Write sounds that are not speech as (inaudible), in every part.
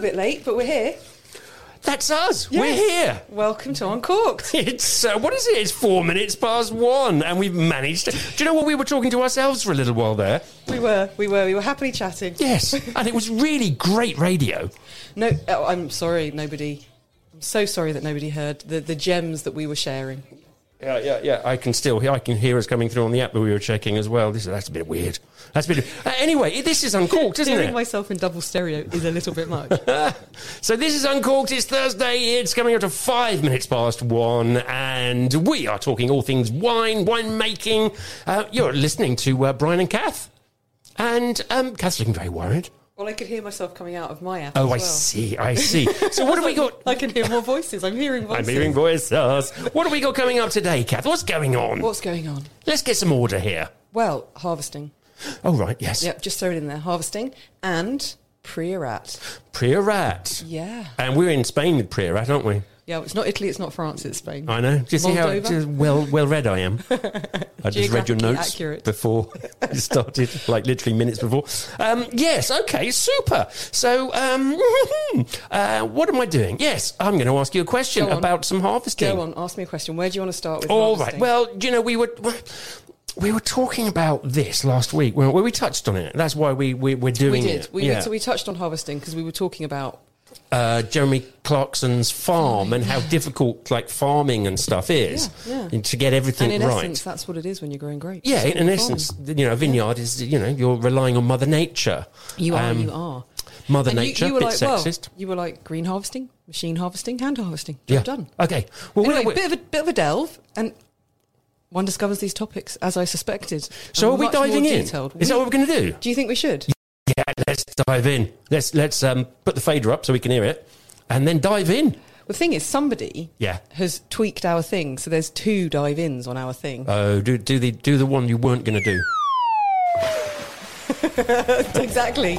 little bit late, but we're here. That's us. We're here. Welcome to Uncorked. (laughs) It's uh, what is it? It's four minutes past one, and we've managed. To, do you know what? We were talking to ourselves for a little while there. We were, we were, we were happily chatting. Yes, and it was really great radio. No, oh, I'm sorry, nobody. I'm so sorry that nobody heard the, the gems that we were sharing. Yeah, yeah, yeah. I can still hear. I can hear us coming through on the app that we were checking as well. This that's a bit weird. That's a bit. Uh, anyway, this is uncorked, isn't Hearing it? myself in double stereo is a little bit much. (laughs) So this is Uncorked. It's Thursday. It's coming up to five minutes past one, and we are talking all things wine, wine making. Uh, you're listening to uh, Brian and Kath, and um, Kath's looking very worried. Well, I could hear myself coming out of my app. Oh, as I see. I see. (laughs) So what have we got? I can hear more voices. I'm hearing voices. I'm hearing voices. What have we got coming up today, Kath? What's going on? What's going on? Let's get some order here. Well, harvesting. Oh right, yes. Yep, just throw it in there. Harvesting and Priorat. Priorat. Yeah. And we're in Spain with Priorat, aren't we? Yeah, it's not Italy, it's not France, it's Spain. I know. Do you see how Moldova? just well well read I am? (laughs) I just read your Geographically notes accurate. before you started, like literally minutes before. Um, yes, okay, super. So, um, (laughs) uh, what am I doing? Yes, I'm going to ask you a question Go on. about some harvesting. Go on, ask me a question. Where do you want to start with? All right. harvesting? Well, you know, we were we were talking about this last week. Well, we touched on it. That's why we, we we're we doing did. it. We, so we touched on harvesting because we were talking about uh, Jeremy Clarkson's farm and how difficult like farming and stuff is Yeah, yeah. to get everything and in right. essence, that's what it is when you're growing grapes. yeah, in, in essence, you know, a vineyard is you know you're relying on Mother Nature. you are. Um, you are. Mother And you- Nature, you, were bit like, sexist. well, you were like green harvesting, machine harvesting, hand harvesting. Job yeah, done. Okay. Well, Anyway, we're- a bit of a bit of a delve, and one discovers these topics as I suspected. so are we diving in? detailed. Is that what we're going to do? Do you think we should? Yeah, let's dive in. Let's let's um, put the fader up so we can hear it, and then dive in. The thing is, somebody Yeah. has tweaked our thing, so there's two dive-ins on our thing. Oh, do do the do the one you weren't going to do. (laughs) exactly.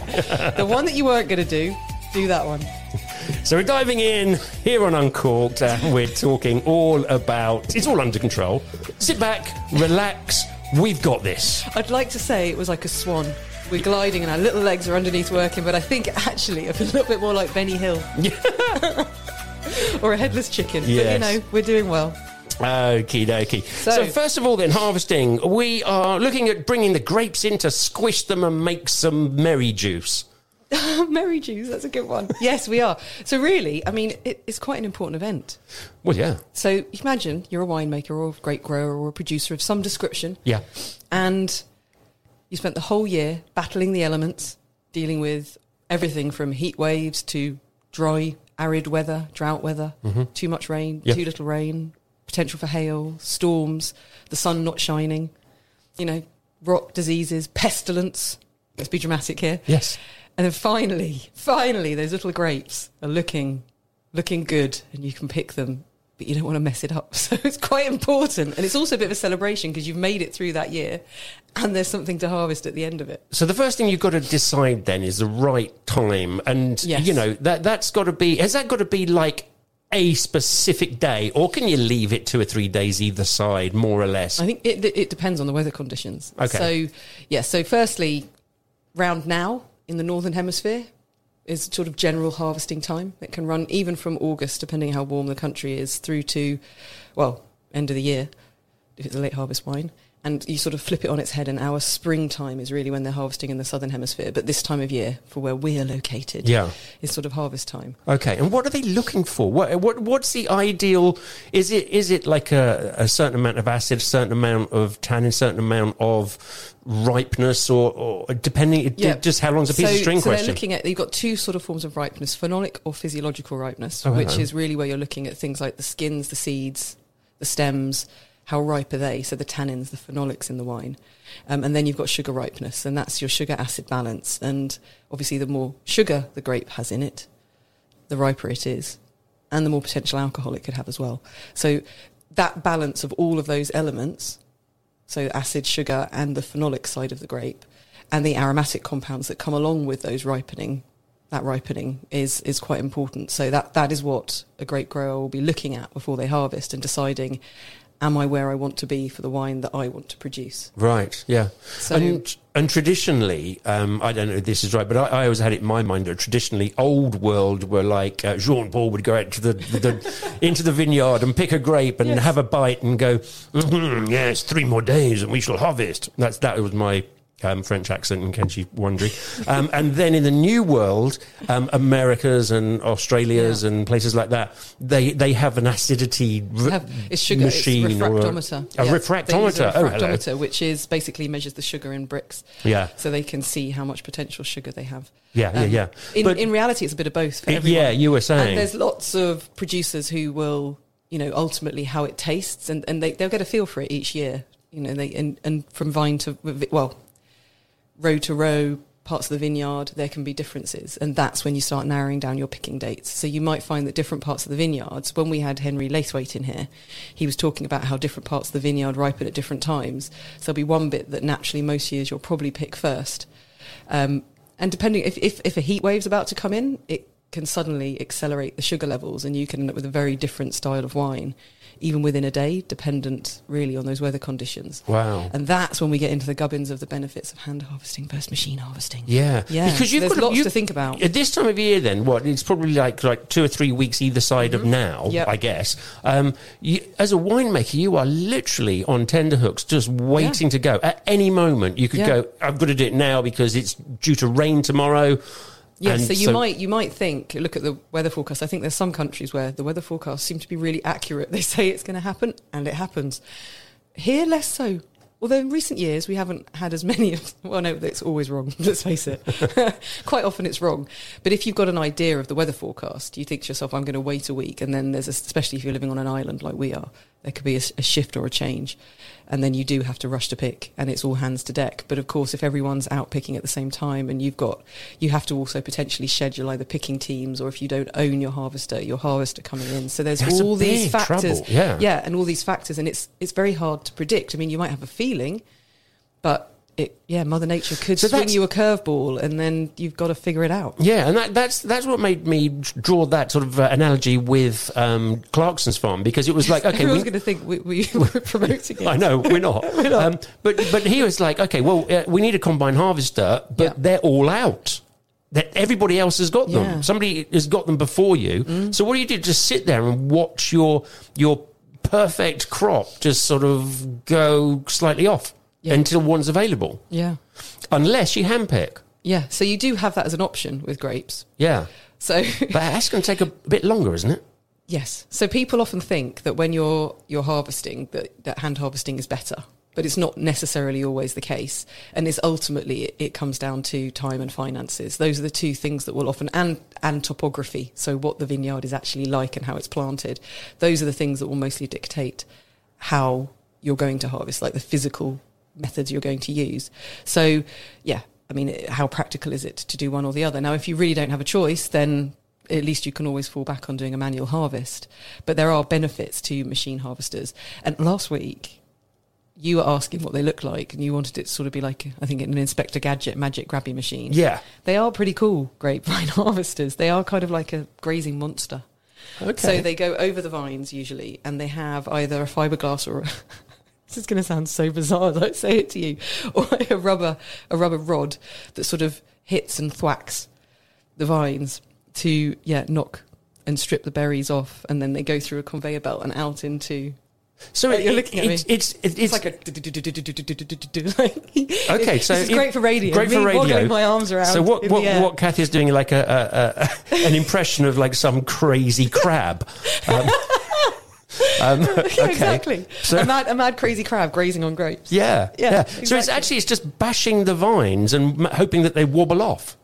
the one that you weren't going to do, do that one. So we're diving in here on Uncorked, and we're talking all about. It's all under control. Sit back, relax. We've got this. I'd like to say it was like a swan. We're gliding and our little legs are underneath working, but I think actually it was a little bit more like Benny Hill. (laughs) or a headless chicken. But you know, we're doing well. Okie dokie. So, So- first of all, then harvesting. We are looking at bringing the grapes in to squish them and make some merry juice. (laughs) Merry juice, that's a good one. yes, we are. So really, I mean, it, it's quite an important event. Well, yeah, So imagine you're a winemaker or a grape grower or a producer of some description, yeah, and you spent the whole year battling the elements, dealing with everything from heat waves to dry, arid weather, drought weather, mm-hmm. too much rain, Yep. too little rain, potential for hail, storms, the sun not shining, you know, rot diseases, pestilence. Let's be dramatic here. yes. And then finally, finally, those little grapes are looking, looking good, and you can pick them but you don't want to mess it up. (laughs) So it's quite important. And it's also a bit of a celebration because you've made it through that year and there's something to harvest at the end of it. So the first thing you've got to decide then is the right time, and Yes. you know that that's got to be. Has that got to be like a specific day, or can you leave it two or three days either side, more or less? I think it, it depends on the weather conditions. Okay. So, yeah, so firstly, round now in the Northern Hemisphere is sort of general harvesting time. It can run even from August, depending how warm the country is, through to, well, end of the year, if it's a late harvest wine. And you sort of flip it on its head, and our springtime is really when they're harvesting in the Southern Hemisphere. But this time of year, for where we're located, Yeah. is sort of harvest time. Okay, and what are they looking for? What, what what's the ideal? Is it is it like a, a certain amount of acid, a certain amount of tannin, a certain amount of ripeness, or, or depending? it- Yeah. Just how long's a piece so, of string so question? they're looking at you've got two sort of forms of ripeness: phenolic or physiological ripeness, Oh, which hello. is really where you're looking at things like the skins, the seeds, the stems. How ripe are they? So the tannins, the phenolics in the wine, um, and then you've got sugar ripeness, and that's your sugar acid balance. And obviously, the more sugar the grape has in it, the riper it is, and the more potential alcohol it could have as well. So that balance of all of those elements, so acid, sugar, and the phenolic side of the grape, and the aromatic compounds that come along with those ripening, that ripening is is quite important. So that that is what a grape grower will be looking at before they harvest and deciding, am I where I want to be for the wine that I want to produce? Right. Yeah. So- and and traditionally, um, I don't know if this is right, but I, I always had it in my mind that traditionally, old world were like uh, Jean Paul would go out to the, the (laughs) into the vineyard and pick a grape and Yes. have a bite and go, mm yes, three more days and we shall harvest. That's that was my. Um, French accent, in case you're wondering. Um, and then in the new world, um, Americas and Australias Yeah. and places like that, they they have an acidity r- Have, it's sugar. machine it's or a- refractometer. A, Yeah, refractometer. A Oh, refractometer, which is basically measures the sugar in Brix, Yeah. so they can see how much potential sugar they have. Yeah, yeah, Um, yeah. In, But- in reality, it's a bit of both. It- yeah, you were And saying. there's lots of producers who will, you know, ultimately how it tastes, and, and they they'll get a feel for it each year. You know, they and, and from vine to well, row to row, parts of the vineyard, there can be differences, and that's when you start narrowing down your picking dates. So you might find that different parts of the vineyards. When we had Henry Laithwaite in here, he was talking about how different parts of the vineyard ripen at different times. So there'll be one bit that naturally most years you'll probably pick first. Um, and depending if, if if a heat wave's about to come in, it can suddenly accelerate the sugar levels, and you can end up with a very different style of wine, even within a day, dependent really on those weather conditions. wow. And that's when we get into the gubbins of the benefits of hand harvesting versus machine harvesting. Yeah, Yeah, Because you've there's got lots to think about. At this time of year, then what? It's probably like like two or three weeks either side of now. Mm-hmm. Yep. I guess. Um, you, as a winemaker, you are literally on tenterhooks, just waiting to go. At any moment, you could Yeah. go. I've got to do it now because it's due to rain tomorrow. Yeah, And so you might you might think look at the weather forecast. I think there's some countries where the weather forecasts seem to be really accurate. They (laughs) say it's going to happen, and it happens. Here, less so. Although in recent years we haven't had as many. Of, (laughs) well, no, it's always wrong. (laughs) Let's face it. Quite often it's wrong. But if you've got an idea of the weather forecast, you think to yourself, "I'm going to wait a week," and then there's, a, especially if you're living on an island like we are, there could be a shift or a change, and then you do have to rush to pick, and it's all hands to deck. But of course, if everyone's out picking at the same time, and you've got, you have to also potentially schedule either picking teams, or if you don't own your harvester, your harvester coming in. So there's That's all these factors, trouble, yeah. yeah, and all these factors, and it's it's very hard to predict. I mean, you might have a feeling, but it, yeah, Mother Nature could So swing you a curveball, and then you've got to figure it out. Yeah, and that, that's that's what made me draw that sort of uh, analogy with um, Clarkson's farm because it was like (laughs) okay, Everyone's we, going to think we, we (laughs) were (laughs) promoting it. I know we're not. Um, but but he was like, okay, well, uh, we need a combine harvester, but Yeah. they're all out. That everybody else has got them. Yeah. Mm. Somebody has got them before you. So what do you do? Just sit there and watch your your perfect crop just sort of go slightly off Yeah. until one's available, Yeah, unless you handpick. yeah. So you do have that as an option with grapes. Yeah, So (laughs) but that's going to take a bit longer, isn't it? Yes. So people often think that when you're you're harvesting that, that hand harvesting is better, but it's not necessarily always the case. And it's ultimately it, it comes down to time and finances. Those are the two things that will often and and topography. So what the vineyard is actually like and how it's planted. Those are the things that will mostly dictate how you're going to harvest, like the physical methods you're going to use. So yeah, I mean, how practical is it to do one or the other? Now, if you really don't have a choice, then at least you can always fall back on doing a manual harvest. But there are benefits to machine harvesters. And last week, you were asking what they look like, and you wanted it to sort of be like, I think, an Inspector Gadget magic grabby machine. Yeah. They are pretty cool grapevine (laughs) harvesters. They are kind of like a grazing monster. Okay. So they go over the vines usually, and they have either a fiberglass or a, this is going to sound so bizarre as I say it to you, (laughs) or a rubber a rubber rod that sort of hits and thwacks the vines to yeah knock and strip the berries off, and then they go through a conveyor belt and out into. so it, you're looking at it's, me. it's, it's, It's like a. (laughs) Okay, so this is it- great for radio. great for radio. my arms around. So what what, what Kathy is doing like a, a, a an impression of like some crazy crab. (laughs) Um, um, (laughs) Yeah, (laughs) okay. exactly. So- a mad, a mad, crazy crab grazing on grapes. Yeah, Yeah, yeah. So it's actually it's just bashing the vines and m- hoping that they wobble off.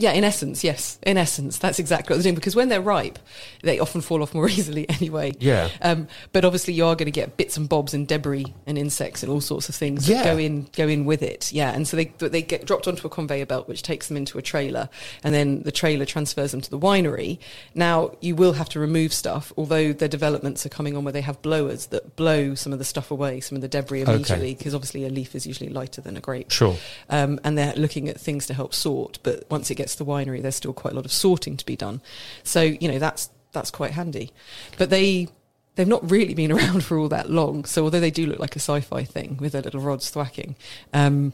Yeah, in essence, yes. In essence, that's exactly what they're doing because when they're ripe, they often fall off more (laughs) easily anyway. Yeah. Um, but obviously, you are going to get bits and bobs and debris and insects and all sorts of things Yeah. that go in go in with it. Yeah, and so they they get dropped onto a conveyor belt, which takes them into a trailer, and then the trailer transfers them to the winery. Now you will have to remove stuff, although the developments are coming on where they have blowers that blow some of the stuff away, some of the debris immediately, because obviously a leaf is usually lighter than a grape Sure. um, and they're looking at things to help sort. But once it gets to the winery, there's still quite a lot of sorting to be done. So you know that's that's quite handy. But they they've not really been (laughs) around for all that long. So although they do look like a sci-fi thing with their little rods thwacking, um,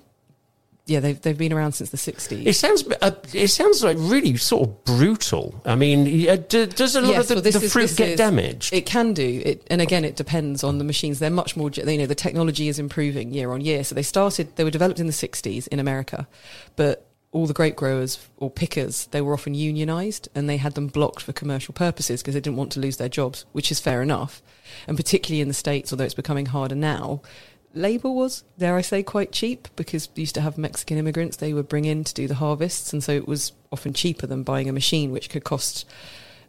yeah, they've they've been around since the '60s. It sounds uh, it sounds like really sort of brutal. I mean, uh, d- does a lot Yes, of the, well, the is- fruit get is- damaged? It can do it, and again, it depends on the machines. They're much more, you know, the technology is improving year on year. So they started, they were developed in the '60s in America, but all the grape growers or pickers, they were often unionized, and they had them blocked for commercial purposes because they didn't want to lose their jobs, which is fair enough. And particularly in the states, although it's becoming harder now. Labour was, dare I say, quite cheap because we used to have Mexican immigrants they would bring in to do the harvests, and so it was often cheaper than buying a machine, which could cost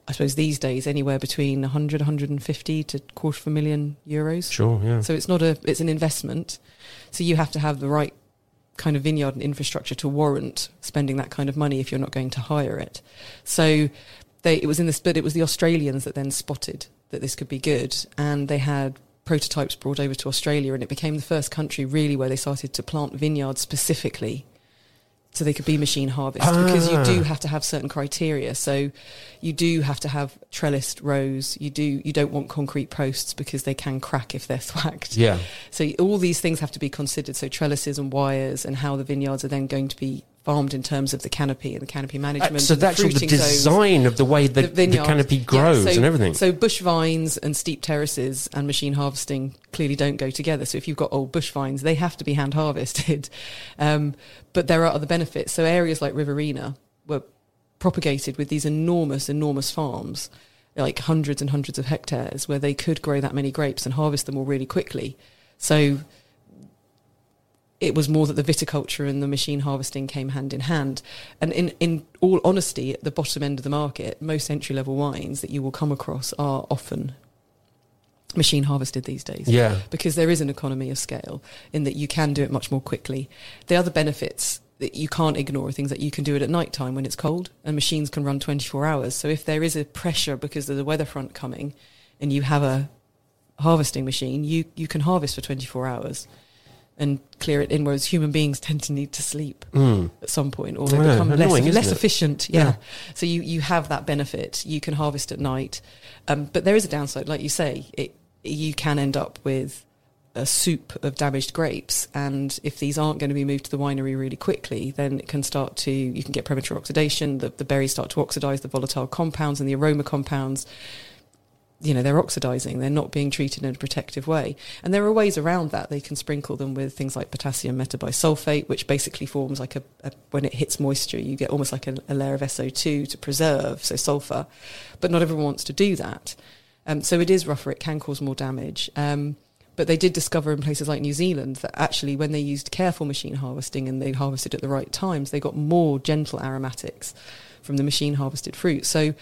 I suppose these days anywhere between 100, 150 to quarter of a million euros. sure, yeah. So it's not a, it's an investment. So you have to have the right kind of vineyard and infrastructure to warrant spending that kind of money if you're not going to hire it. So they, it was in this, but it was the Australians that then spotted that this could be good. And they had prototypes brought over to Australia and it became the first country really where they started to plant vineyards specifically so they could be machine harvest because you do Ah. have to have certain criteria. So you do have to have trellised rows. You do you don't want concrete posts because they can crack if they're (laughs) thwacked. yeah. So all these things have to be considered. So trellises and wires and how the vineyards are then going to be farmed in terms of the canopy and the canopy Uh, management. so and the that's all the fruiting zones design of the way the, the, vineyard. canopy Yeah, grows so- and everything. So bush vines and steep terraces and machine harvesting clearly don't go together. So if you've got old bush vines, they have to be hand harvested. (laughs) Um, but there are other benefits. So areas like Riverina were propagated with these enormous, enormous farms, like hundreds and hundreds of hectares, where they could grow that many grapes and harvest them all really quickly. So it was more that the viticulture and the machine harvesting came hand in hand. And in, in all honesty, at the bottom end of the market, most entry level wines that you will come across are often machine harvested these days yeah. because there is an economy of scale in that you can do it much more quickly. The other benefits that you can't ignore are things that you can do it at night time when it's cold and machines can run 24 hours. So if there is a pressure because of the weather front coming and you have a harvesting machine, you, you can harvest for 24 hours and clear it in, whereas human beings tend to need to sleep Mm. at some point or they Yeah, become less, annoying, isn't less efficient. Yeah. Yeah. So you, you have that benefit. You can harvest at night. Um, but there is a downside. Like you say, it, you can end up with a soup of damaged grapes. And if these aren't going to be moved to the winery really quickly, then it can start to, you can get premature oxidation. The, the berries start to oxidize the volatile compounds and the aroma compounds. You know, they're oxidizing. They're not being treated in a protective way. And there are ways around that. They can sprinkle them with things like potassium metabisulfite, which basically forms like a, a when it hits moisture, you get almost like a, a layer of SO2 to preserve, so sulfur. But not everyone wants to do that. Um, so it is rougher. It can cause more damage. Um, but they did discover in places like New Zealand that actually, when they used careful machine harvesting and they harvested at the right times, they got more gentle aromatics from the machine harvested fruit. So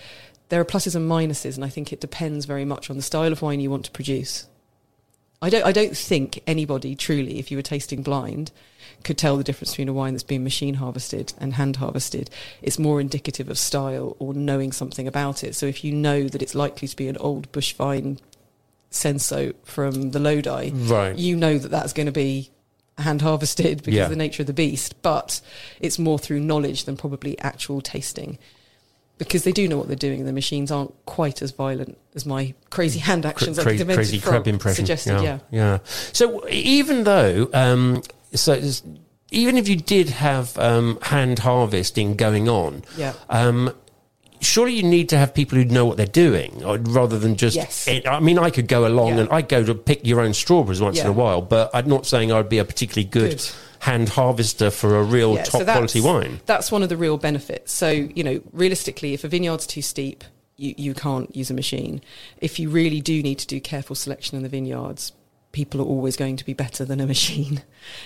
there are pluses and minuses, and I think it depends very much on the style of wine you want to produce. I don't. I don't think anybody truly, if you were tasting blind, could tell the difference between a wine that's been machine harvested and hand harvested. It's more indicative of style or knowing something about it. So if you know that it's likely to be an old bush vine Cinsault from the Lodi, Right. you know that that's going to be hand harvested because Yeah. of the nature of the beast. But it's more through knowledge than probably actual tasting. Because they do know what they're doing, the machines aren't quite as violent as my crazy hand actions, like a crazy, crab impression. suggested. Yeah, yeah. So even though, um, so even if you did have um, hand harvesting going on, yeah. um, surely you need to have people who know what they're doing, or rather than just. Yes. I mean, I could go along Yeah. and I'd go to pick your own strawberries once in a while, but I'm not saying I'd be a particularly good, Good. Hand harvester for a real Yeah, so top quality that's- wine. That's one of the real benefits. So, you know, realistically, if a vineyard's too steep, you, you can't use a machine. If you really do need to do careful selection in the vineyards, people are always going to be better than a (laughs) machine.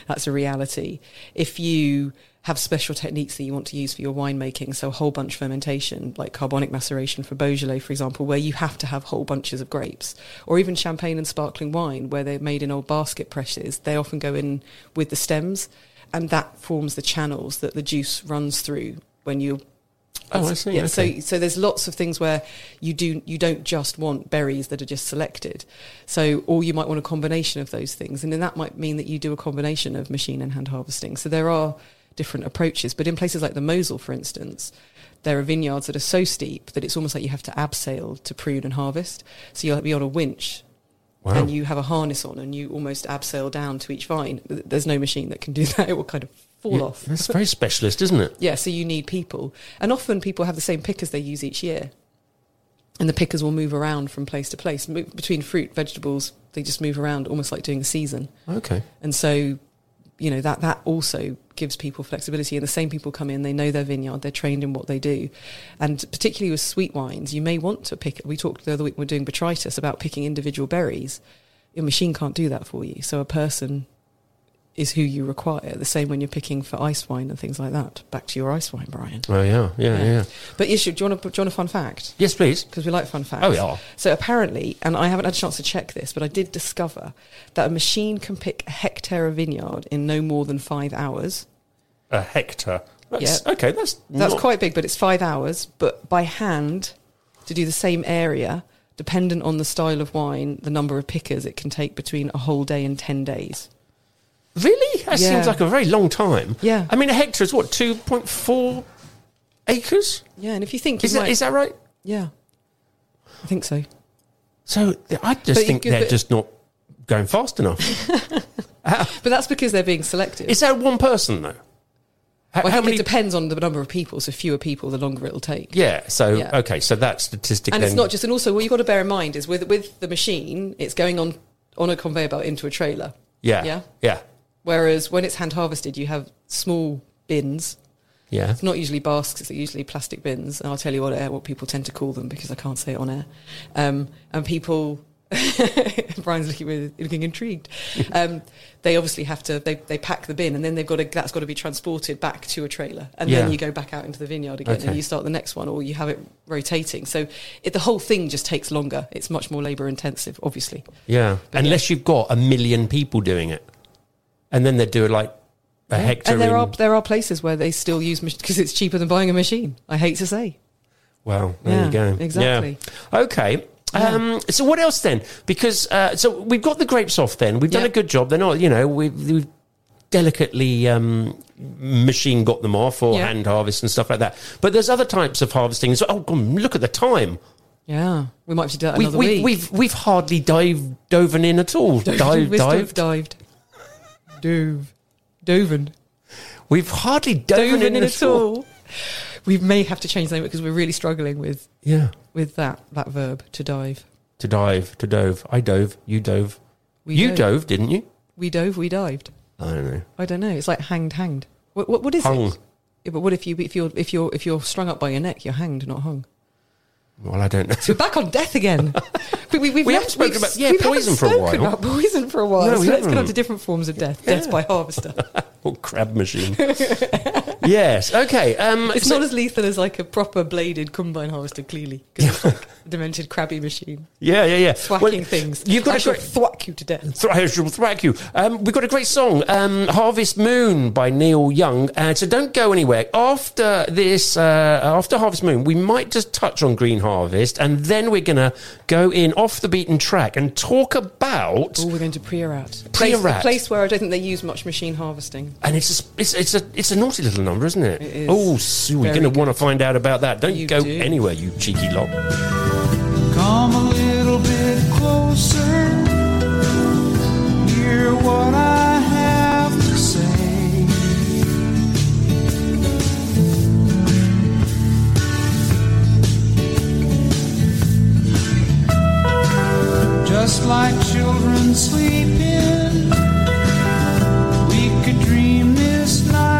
That's a reality. If you have special techniques that you want to use for your winemaking, so whole bunch fermentation, like carbonic maceration for Beaujolais, for example, where you have to have whole bunches of grapes, or even champagne and sparkling wine, where they're made in old basket presses, they often go in with the stems, and that forms the channels that the juice runs through when you Oh, I see. yeah, okay. so so there's lots of things where you do you don't just want berries that are just selected. So or you might want a combination of those things, and then that might mean that you do a combination of machine and hand harvesting. So there are different approaches, but in places like the Mosel, for instance. There are vineyards that are so steep that it's almost like you have to abseil to prune and harvest. So you'll be on a winch wow. and you have a harness on and you almost abseil down to each vine. There's no machine that can do (laughs) that. It will kind of fall Yeah, off. That's very specialist, isn't it? Yeah, so you need people. And often people have the same pickers they use each year. And the pickers will move around from place to place. Between fruit, vegetables, they just move around almost like doing a season. Okay. And so, you know, that, that also gives people flexibility. And the same people come in, they know their vineyard, they're trained in what they do. And particularly with sweet wines, you may want to pick, we talked the other week, we're doing botrytis about picking individual berries. Your machine can't do that for you. So a person is who you require. The same when you're picking for ice wine and things like that. Back to your ice wine, Brian. Oh, yeah, yeah, Yeah. yeah. But issue, do you want to, do you want a fun fact? Yes, please. Because we like fun facts. Oh, yeah. So apparently, and I haven't had a chance to check this, but I did discover that a machine can pick a hectare of vineyard in no more than five hours. A hectare. That's, Yeah. Okay, that's That's not- quite big, but it's five hours. But by hand, to do the same area, dependent on the style of wine, the number of pickers, it can take between a whole day and 10 days. Really? That Yeah. seems like a very long time. Yeah. I mean, a hectare is what, 2.4 acres? Yeah, and if you think you Is that, might- is that right? yeah, I think so. So I just But think they're just not going fast enough. (laughs) But that's because they're being selective. is that one person, though? How, Well, how many? It depends on the number of people. So fewer people, the longer it'll take. yeah, so, Yeah. okay, so that statistic and then. it's not just. And also, what you've got to bear in mind is with with the machine, it's going on on a conveyor belt into a trailer. yeah, Yeah. yeah, Whereas when it's hand harvested, you have small bins. yeah. It's not usually baskets; they're usually plastic bins. And I'll tell you what, air, what people tend to call them because I can't say it on air. Um, and people, (laughs) Brian's looking with, looking intrigued. (laughs) Um, they obviously have to. They, they pack the bin, and then they've got to. That's got to be transported back to a trailer, and Yeah. then you go back out into the vineyard again, Okay. and you start the next one, or you have it rotating. So it, the whole thing just takes longer. It's much more labour intensive, obviously. Yeah, But unless you've got a million people doing it, and then they'd do it like a hectare. And there in, are there are places where they still use because it's cheaper than buying a machine. I hate to say. Well, there Yeah, you go. exactly. Yeah. Okay. Um, so what else then? Because uh, so we've got the grapes off. Then we've done Yeah. a good job. They're not, you know, we've, we've delicately um, machine got them off or Yeah. hand harvest and stuff like that. But there's other types of harvesting. well. oh, look at the time. Yeah, we might have to do that We've, another we've, week. we've we've hardly dived doven in at all. Dive, We've dived. dived. Dove. Doven. We've hardly doven, Doven in, at all. We may have to change the name because we're really struggling with, Yeah. with that, that verb, to dive. To dive, to dove. I dove. You dove. We you dove. dove, didn't you? We dove, we dived. I don't know. I don't know. It's like hanged, hanged. What, what, what is Hung. it? Yeah, but what if you if you're if you're if you're strung up by your neck, you're hanged, not hung. Well, I don't know. We're back on death again. (laughs) we, we, we've We left- haven't spoken we've- about- yeah, poison for a while. About poison for a while. No, so let's get on to different forms of death. Death by harvester. (laughs) or crab machine. (laughs) yes. Okay. Um, It's so- not as lethal as like a proper bladed combine harvester, clearly, because it's like a demented crabby machine yeah, yeah, yeah. thwacking Well, things. You've got I a shall great. thwack you to death. Thra- shall thwack you. Um, we've got a great song, um, "Harvest Moon" by Neil Young. Uh, so don't go anywhere. After this, uh, after Harvest Moon, we might just touch on Green Harvest, and then we're gonna go in off the beaten track and talk about. Oh, we're going to Priorat. Priorat. Place, a place where I don't think they use much machine harvesting. And it's a, it's it's a it's a naughty little number, isn't it? It is. Oh, so you're going to want to find out about that. Don't You go do. anywhere, you cheeky lot. Come a little bit closer. Hear what I Just like children sleeping, we could dream this night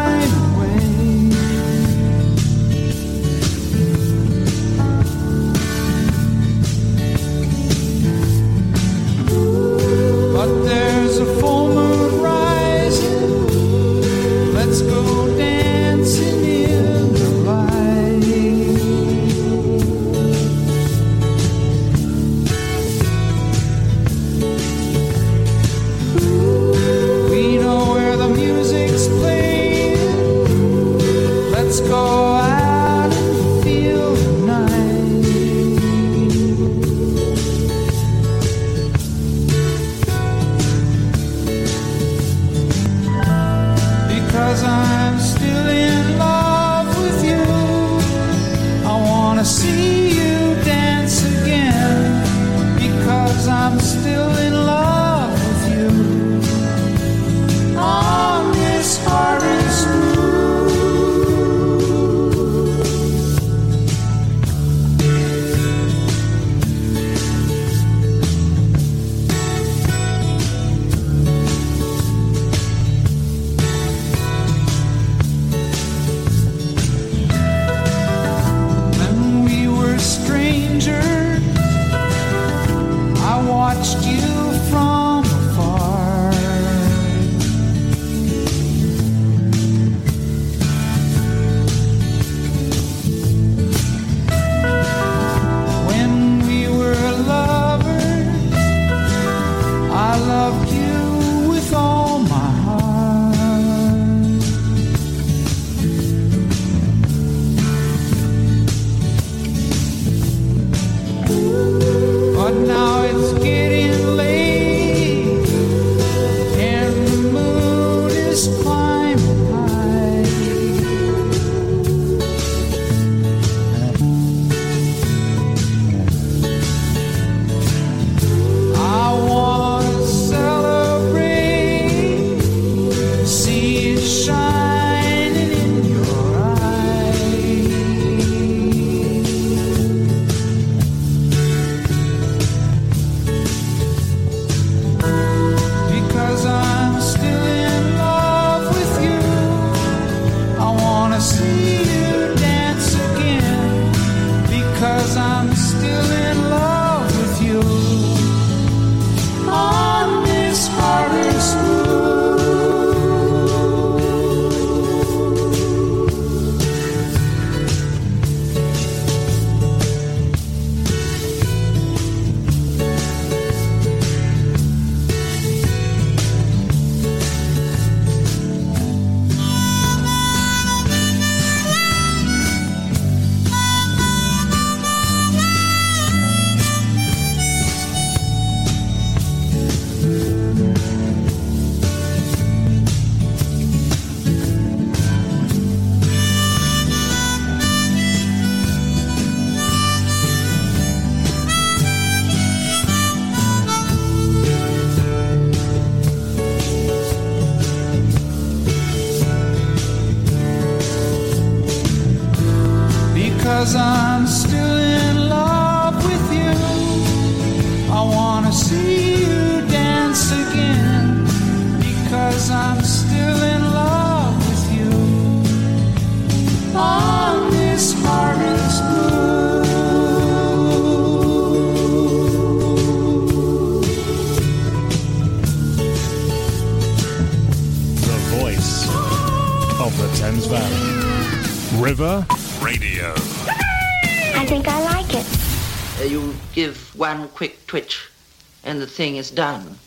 thing is done.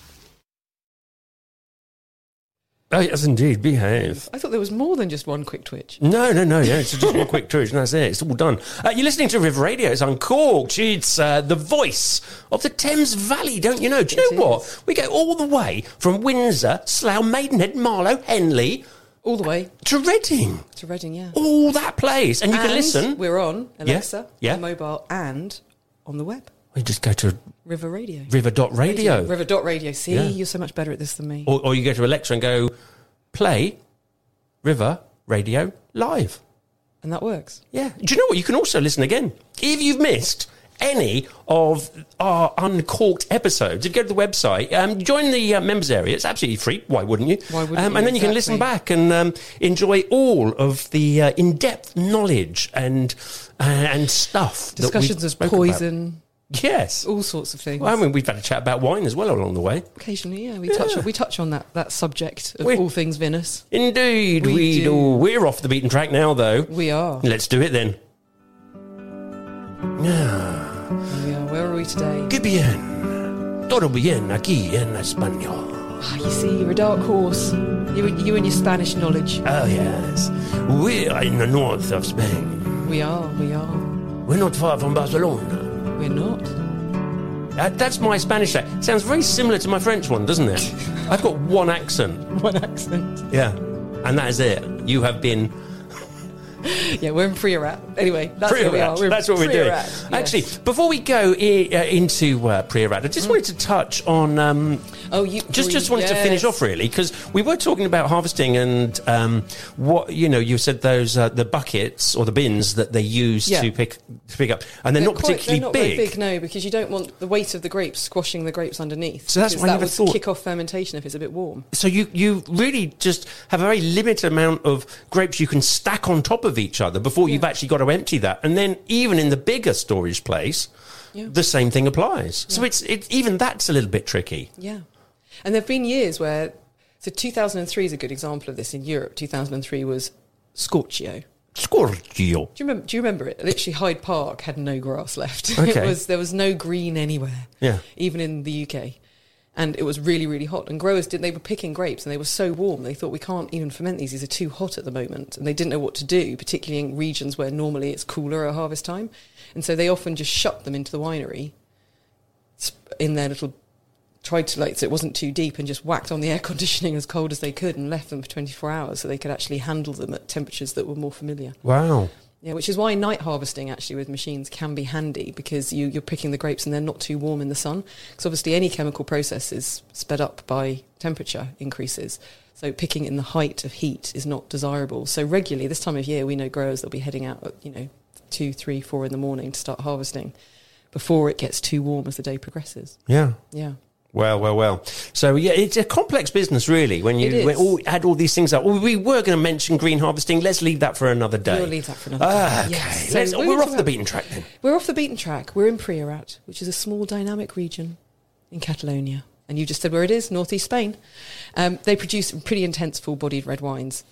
Oh, yes, indeed. Behave. I thought there was more than just one quick twitch. No, no, no. Yeah, it's just one quick twitch, and that's it. It's all done. Uh, you're listening to River Radio. It's uncorked. It's uh, the voice of the Thames Valley, don't you know? Do you It know what? We go all the way from Windsor, Slough, Maidenhead, Marlow, Henley All the way to Reading. to Reading, yeah. All that place, and you can And listen. We're on Alexa, yeah. on mobile, and on the web. We just go to River Radio. River dot Radio. River dot radio. See, Yeah. you're so much better at this than me. Or, or you go to Alexa and go, play River Radio Live. And that works. Yeah. Do you know what? You can also listen again. If you've missed any of our uncorked episodes, if you go to the website, um, join the uh, members area. It's absolutely free. Why wouldn't you? Why wouldn't um, you? And then you can listen back and um, enjoy all of the uh, in-depth knowledge and uh, and stuff. Discussions of poison. about. Yes. all sorts of things. Well, I mean, we've had a chat about wine as well along the way. Occasionally, yeah, we touch on, we touch on that that subject of We- all things Venus. Indeed, we, We do. do. We're off the beaten track now, though. We are. Let's do it then. We are. Where are we today? Que bien. Todo bien aquí en Español. Ah, you see, you're a dark horse. You, you and your Spanish knowledge. Oh, yes. We're in the north of Spain. We are. We are. We're not far from Barcelona. We're not. That, that's my Spanish accent. Sounds very similar to my French one, doesn't it? (laughs) I've got one accent. One accent. Yeah. And that is it. You have been Yeah, we're in Priorat. Anyway, that's where we That's what we're doing. Yes. Actually, before we go I- uh, into uh, Priorat, I just wanted to touch on um, oh, you just just wanted to finish off really because we were talking about harvesting and um, what you know you said those uh, the buckets or the bins that they use Yeah. to pick to pick up and they're, not quite- particularly they're not big. Big, no, because you don't want the weight of the grapes squashing the grapes underneath. So that's why I that never would thought- kick off fermentation if it's a bit warm. So you you really just have a very limited amount of grapes you can stack on top of each other before you've actually got to empty that, and then even in the bigger storage place, Yeah. the same thing applies. So it's it, even that's a little bit tricky. Yeah, and there've been years where so 2003 is a good example of this in Europe. 2003 was Scorchio. Scorchio. Do you remember? Do you remember it? Literally, Hyde Park had no grass left. (laughs) Okay. it was there was no green anywhere. Yeah. even in the UK. And it was really, really hot. And growers did they were picking grapes and they were so warm they thought we can't even ferment these. These are too hot at the moment. And they didn't know what to do, particularly in regions where normally it's cooler at harvest time. And so they often just shut them into the winery in their little tried to like so it wasn't too deep and just whacked on the (laughs) air conditioning as cold as they could and left them for 24 hours so they could actually handle them at temperatures that were more familiar. Wow. Yeah, which is why night harvesting actually with machines can be handy because you, you're picking the grapes and they're not too warm in the sun. Because obviously any chemical process is sped up by temperature increases. So picking in the height of heat is not desirable. So regularly, this time of year, we know growers they'll be heading out at, you know, two, three, four in the morning to start harvesting before it gets too warm as the day progresses. Yeah. Yeah. Well, well, well. So yeah, it's a complex business, really. When you when all, add all these things up, well, we were going to mention green harvesting. Let's leave that for another day. We'll leave that for another Ah, day. okay, Yes. So we're we're off the beaten track then. We're off the beaten track. We're in Priorat, which is a small dynamic region in Catalonia. And you just said where it is, northeast Spain. Um, they produce pretty intense full bodied red wines.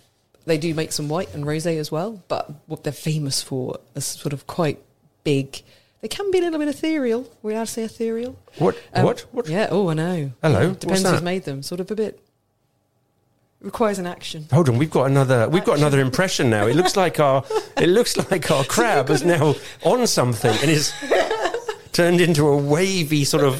They do make some white and rosé as well, but what they're famous for is sort of quite big. They can be a little bit ethereal. We're allowed to say ethereal. What? Um, what? What? Yeah, oh, I know. Hello, Depends who's made them. Sort of a bit. Requires an action. Hold on, we've got another. We've got another impression now. It looks like our. (laughs) It looks like our crab is now on something and is (laughs) turned into a wavy sort of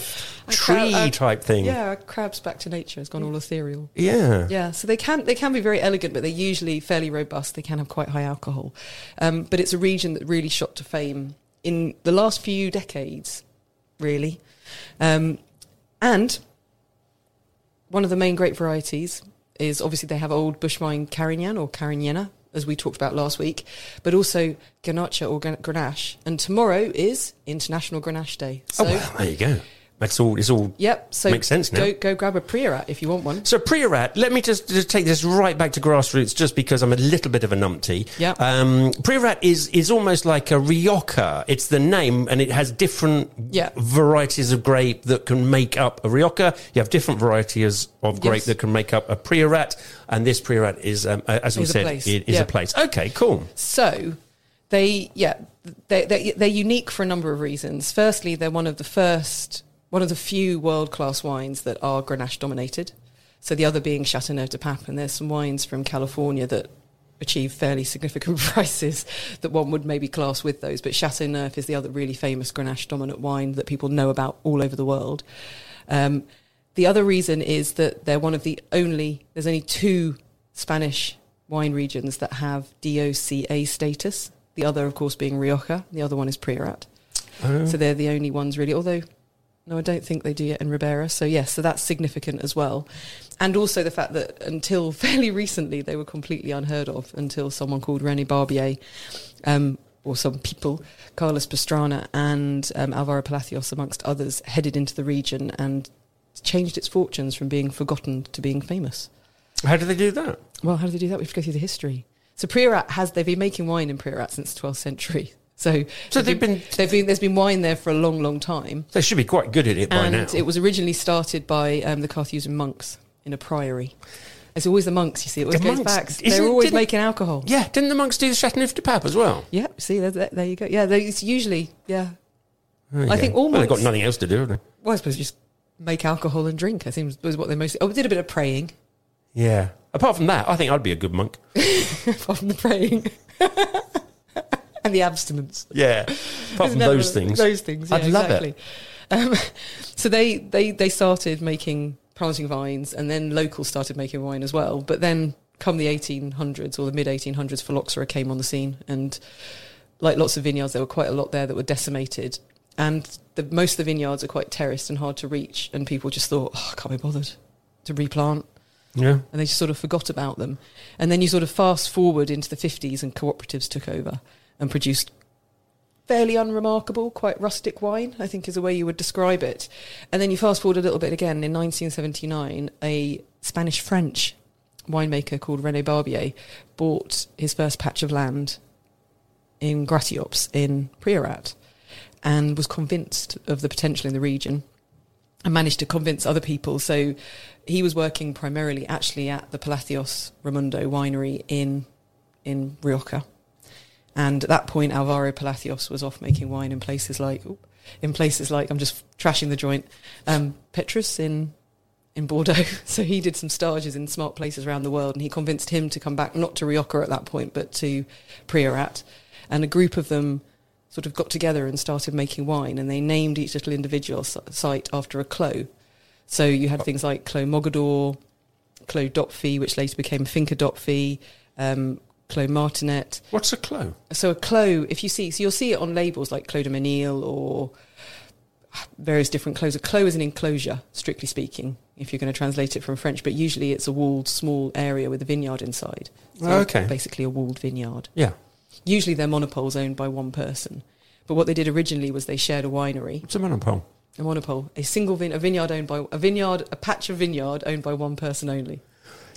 A crab- tree type thing. Yeah, crab's back to nature. It's gone all ethereal. Yeah. Yeah, so they can they can be very elegant, but they're usually fairly robust. They can have quite high alcohol, um, but it's a region that really shot to fame in the last few decades, really. Um, and one of the main grape varieties is obviously they have old bush vine Carignan or Cariñena, as we talked about last week, but also Garnacha or Grenache. And tomorrow is International Grenache Day. So Oh well, there you go. That's all. It's all. Yep. So Makes sense now. Go, go grab a Priorat if you want one. So Priorat, let me just, just take this right back to grassroots, just because I'm a little bit of a numpty. Yep. Um, Priorat is is almost like a Rioja. It's the name, and it has different Yeah. varieties of grape that can make up a Rioja. You have different varieties of grape Yes. that can make up a Priorat, and this Priorat is, um, as we said, it is Yeah. a place. Okay, cool. So they, yeah, they, they, they're unique for a number of reasons. Firstly, they're one of the first, one of the few world class wines that are Grenache dominated. So the other being Chateauneuf du Pape, and there's some wines from California that achieve fairly significant (laughs) prices that one would maybe class with those. But Chateauneuf is the other really famous Grenache dominant wine that people know about all over the world. Um, the other reason is that they're one of the only, there's only two Spanish wine regions that have DOCA status. The other, of course, being Rioja. The other one is Priorat. So they're the only ones really. Although, no, I don't think they do yet in Ribera. So yes, so that's significant as well. And also the fact that until (laughs) fairly recently they were completely unheard of until someone called René Barbier, um, or some people, Carlos Pastrana and um, Alvaro Palacios, amongst others, headed into the region and changed its fortunes from being forgotten to being famous. How do they do that? Well, how do they do that? We have to go through the history. So Priorat has they've been making wine in Priorat since the 12th century. So, So they've been- they've been there's been wine there for a long, long time, They should be quite good at it by and now. it was originally started by um, the Carthusian monks in a priory. It's always the monks, you see. It always The goes monks- back. They're always making alcohol. yeah, didn't the monks do the Chateauneuf du Pape as well? Yeah, see, there, there, there you go. Yeah, they, it's usually yeah. I go. think all well, they've got nothing else to do, have they? Well, I suppose just make alcohol and drink. I think was what they mostly. Oh, we did a bit of praying. Yeah. Apart from that, I think I'd be a good monk. (laughs) apart from the praying (laughs) and (laughs) the abstinence. Yeah. (laughs) Apart from those things. Those things. Yeah, I'd love exactly. it. Um, (laughs) so they, they, they started making planting vines, and then locals started making wine as well. But then, come the 1800s or the mid 1800s, phylloxera came on the scene, and like lots of vineyards, there were quite a lot there that were decimated. And the, most of the vineyards are quite terraced and hard to reach, and people just thought, oh, I can't be bothered to replant Yeah. and they just sort of forgot about them. And then you sort of fast forward into the 50s and cooperatives took over and produced fairly unremarkable, quite rustic wine, I think is the way you would describe it. And then you fast forward a little bit again in 1979, a Spanish French winemaker called René Barbier bought his first patch of land in Gratallops in Priorat and was convinced of the potential in the region and managed to convince other people. So he was working primarily actually at the Palacios Remondo winery in in Rioja. And at that point Alvaro Palacios was off making wine in places like in places like I'm just trashing the joint, um, Petrus in in Bordeaux. (laughs) So he did some stages in smart places around the world and he convinced him to come back not to Rioja at that point but to Priorat. And a group of them sort of got together and started making wine and they named each little individual site after a clo. So you had things like Clos Mogador, Clos Dofí, which later became Finca Dofí, um, Clos Martinet. What's a clo? So a Clo, if you see, so you'll see it on labels like Clos du Mesnil or ah, various different clos. A clo is an enclosure, strictly speaking, if you're going to translate it from French, but usually it's a walled small area with a vineyard inside. So Oh, okay. Basically a walled vineyard. Yeah. Usually they're monopoles owned by one person. But what they did originally was they shared a winery, It's a monopole? a monopole, a single vine, a vineyard owned by a vineyard, a patch of vineyard owned by one person only.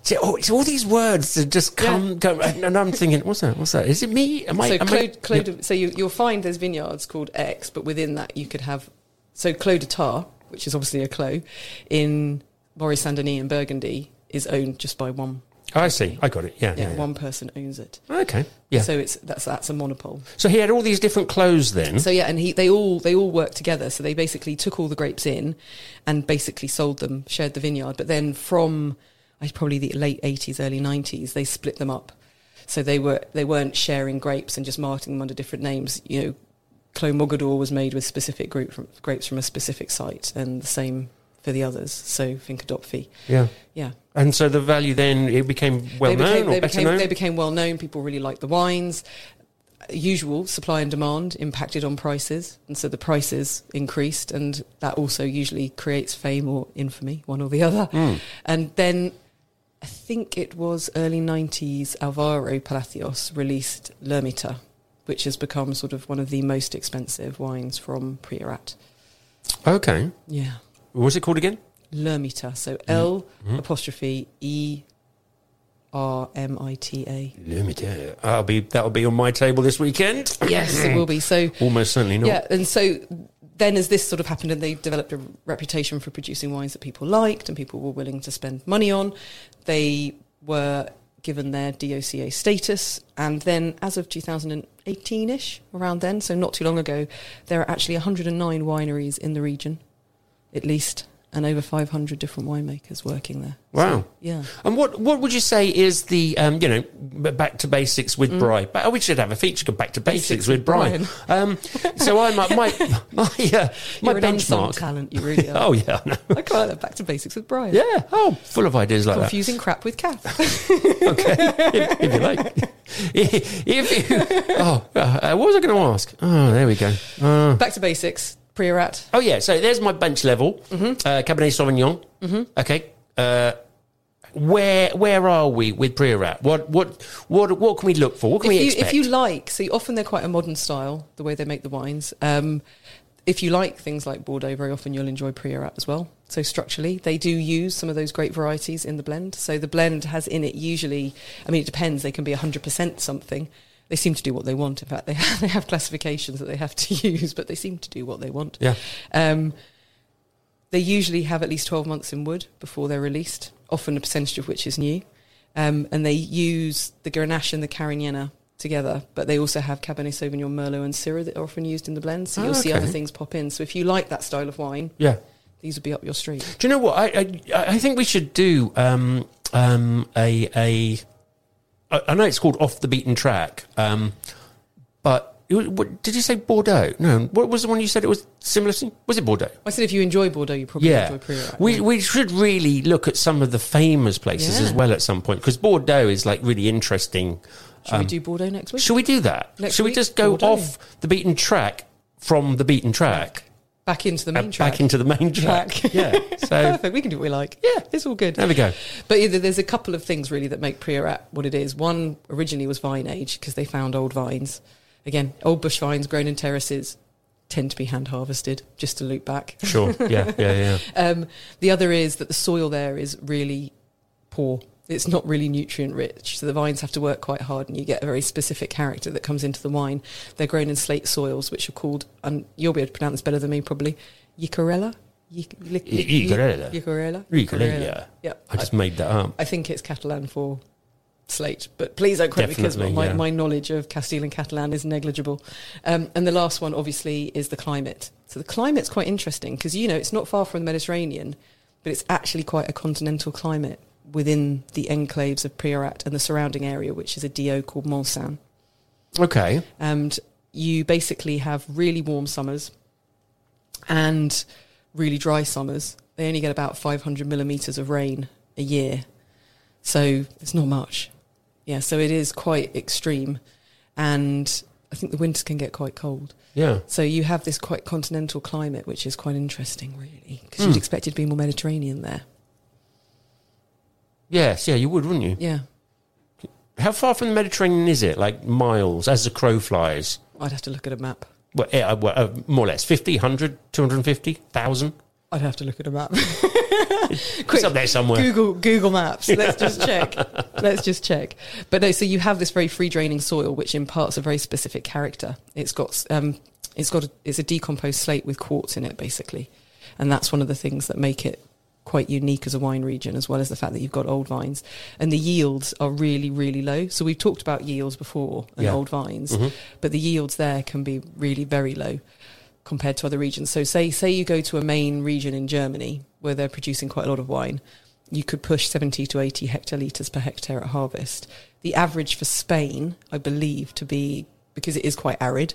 See, oh, it's all these words that just come, come and I'm thinking, what's that? What's that? Is it me? Am I? so am Clos, I- Clos de- so you, you'll find there's vineyards called X, but within that you could have so Clos de Tart, which is obviously a clos, in Morey-Saint-Denis in Burgundy, is owned just by one. Oh, I see. I got it. Yeah. Yeah, yeah, yeah. one person owns it. Okay. Yeah. So, So it's that's that's a monopole. So he had all these different clothes then. So yeah, and he they all they all worked together. So they basically took all the grapes in, and basically sold them, shared the vineyard. But then from probably the late eighties, early nineties, they split them up. So they were they weren't sharing grapes and just marketing them under different names. You know, Clos Mogador was made with specific group from, grapes from a specific site, and the same for the others. So Finca Dofí, yeah. yeah. And so the value then it became well known or they better became, known. They became well known. People really liked the wines. Usual supply and demand impacted on prices, and so the prices increased, and that also usually creates fame or infamy, one or the other. Hmm. And then I think it was early '90s. Alvaro Palacios released L'Ermita, which has become sort of one of the most expensive wines from Priorat. Okay. Yeah. What's it called again? L'Ermita. So mm-hmm. L mm-hmm. apostrophe E R M I T A. L'Ermita. I'll be that'll be on my table this weekend. Yes, it will be. So Almost certainly not. Yeah, and so then as this sort of happened and they developed a reputation for producing wines that people liked and people were willing to spend money on, they were given their DOCA status. And then as of 2018-ish, around then, so not too long ago, there are actually 109 wineries in the region, at least, and over 500 different winemakers working there. Wow. So, yeah. And what what would you say is the um, you know back to basics with Bry? But oh, we should have a feature called back to basics, Mm. Basics with Brian. Um, so I my my (laughs) my, uh, my benchmark. talent, you really are. (laughs) Oh yeah, I know. I like that. Back to basics with Brian. yeah. Oh, full of ideas like Confusing crap with Kath. (laughs) Okay, if, if you like. if you, oh, uh, what was I going to ask? Oh, there we go. Uh, Back to basics. Priorat. oh yeah, so there's my bench level. Mm-hmm. Uh, Cabernet Sauvignon. Mm-hmm. Okay. Uh, where where are we with Priorat? What what what what can we look for? What can if we you, expect? if you like, so often they're quite a modern style, the way they make the wines. Um, if you like things like Bordeaux, very often you'll enjoy Priorat as well. So structurally, they do use some of those great varieties in the blend. So the blend has in it usually, I mean, it depends. They can be 100% something. They seem to do what they want. In fact, they have, (laughs) they have classifications that they have to (laughs) use, but they seem to do what they want. yeah. Um, they usually have at least 12 months in wood before they're released, often a percentage of which is new. Um, and they use the Grenache and the Cariñena together, but they also have Cabernet Sauvignon, Merlot, and Syrah that are often used in the blend. So Oh, you'll see okay. other things pop in. So if you like that style of wine, Yeah. these would be up your street. Do you know what? I I, I think we should do um, um, a a. I I know it's called off the beaten track, um, but what, did you say Bordeaux? No, what was the one you said it was similar to? Was it Bordeaux? I said if you enjoy Bordeaux, you probably Yeah, enjoy Priorat. we we should really look at some of the famous places Yeah. as well at some point because Bordeaux is like really interesting. Should we do Bordeaux next week? Should we do that? Next should we just go Bordeaux. off the beaten track from the beaten track Back into the uh, main track. back into the main track? Track. (laughs) yeah. So Perfect. We can do what we like. Yeah, it's all good. there we go. But either there's a couple of things really that make Priorat what it is. One originally was vine age because they found old vines. Again, old bush vines grown in terraces tend to be hand harvested. Just to loop back. Sure. Yeah. Yeah. Yeah. (laughs) Um, the other is that the soil there is really poor. It's not really nutrient rich, so the vines have to work quite hard, and you get a very specific character that comes into the wine. They're grown in slate soils, which are called, and you'll be able to pronounce this better than me probably, Llicorella. Yic- lic- lic- Llicorella. Llicorella. Llicorella. Yep. I just made that up. I think it's Catalan for slate, but please don't quote me because my, yeah. my knowledge of Castile and Catalan is negligible. Um, and the last one, obviously, is the climate. So the climate's quite interesting because, you know, it's not far from the Mediterranean, but it's actually quite a continental climate within the enclaves of Priorat and the surrounding area, which is a DO called Montsant. Okay. And you basically have really warm summers and really dry summers. They only get about 500 millimetres of rain a year. So it's not much. Yeah, so it is quite extreme. And I think the winters can get quite cold. Yeah. So you have this quite continental climate, which is quite interesting, really, because Hmm. you'd expect it to be more Mediterranean there. Yes. Yeah. You would, wouldn't you? Yeah, How far from the Mediterranean is it? Like miles, as the crow flies. I'd have to look at a map. Well, yeah, well, uh, more or less 50, 100, 250, 1,000. I'd have to look at a map. (laughs) It's up there somewhere. Google Google Maps. Let's just check. (laughs) Let's just check. But no, so you have this very free draining soil, which imparts a very specific character. It's got um, it's got a, it's a decomposed slate with quartz in it, basically, and that's one of the things that make it quite unique as a wine region, as well as the fact that you've got old vines and the yields are really really low. So we've talked about yields before and Yeah. old vines, Mhm. but the yields there can be really very low compared to other regions. So say say you go to a main region in Germany where they're producing quite a lot of wine, you could push 70 to 80 hectolitres per hectare at harvest. The average for Spain, I believe, to be because it is quite arid,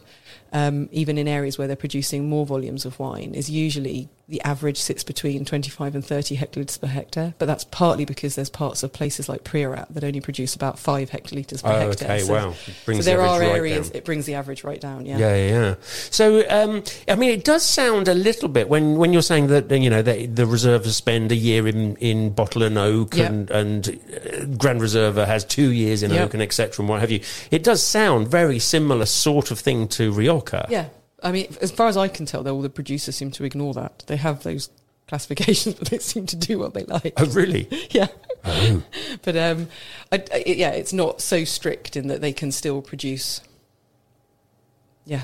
um, even in areas where they're producing more volumes of wine, is usually the average sits between 25 and 30 hectolitres per hectare. But that's partly because there's parts of places like Priorat that only produce about five hectolitres per Oh, hectare. okay. So- wow. So brings the there are right areas, down. it brings the average right down, yeah. Yeah, yeah, yeah. So, um, I mean, it does sound a little bit when, when you're saying that you know that the reservists spend a year in, in bottle and oak, Yep. and and uh, Grand Reserva has two years in Yep. oak and etc. and what have you. It does sound very similar sort of thing to Rioja. Yeah, I mean, as far as I can tell, though, all the producers seem to ignore that. They have those classifications, (laughs) but they seem to do what they like. Oh, really? (laughs) Yeah. Oh. (laughs) but um, I, I- yeah, it's not so strict in that they can still produce. Yeah,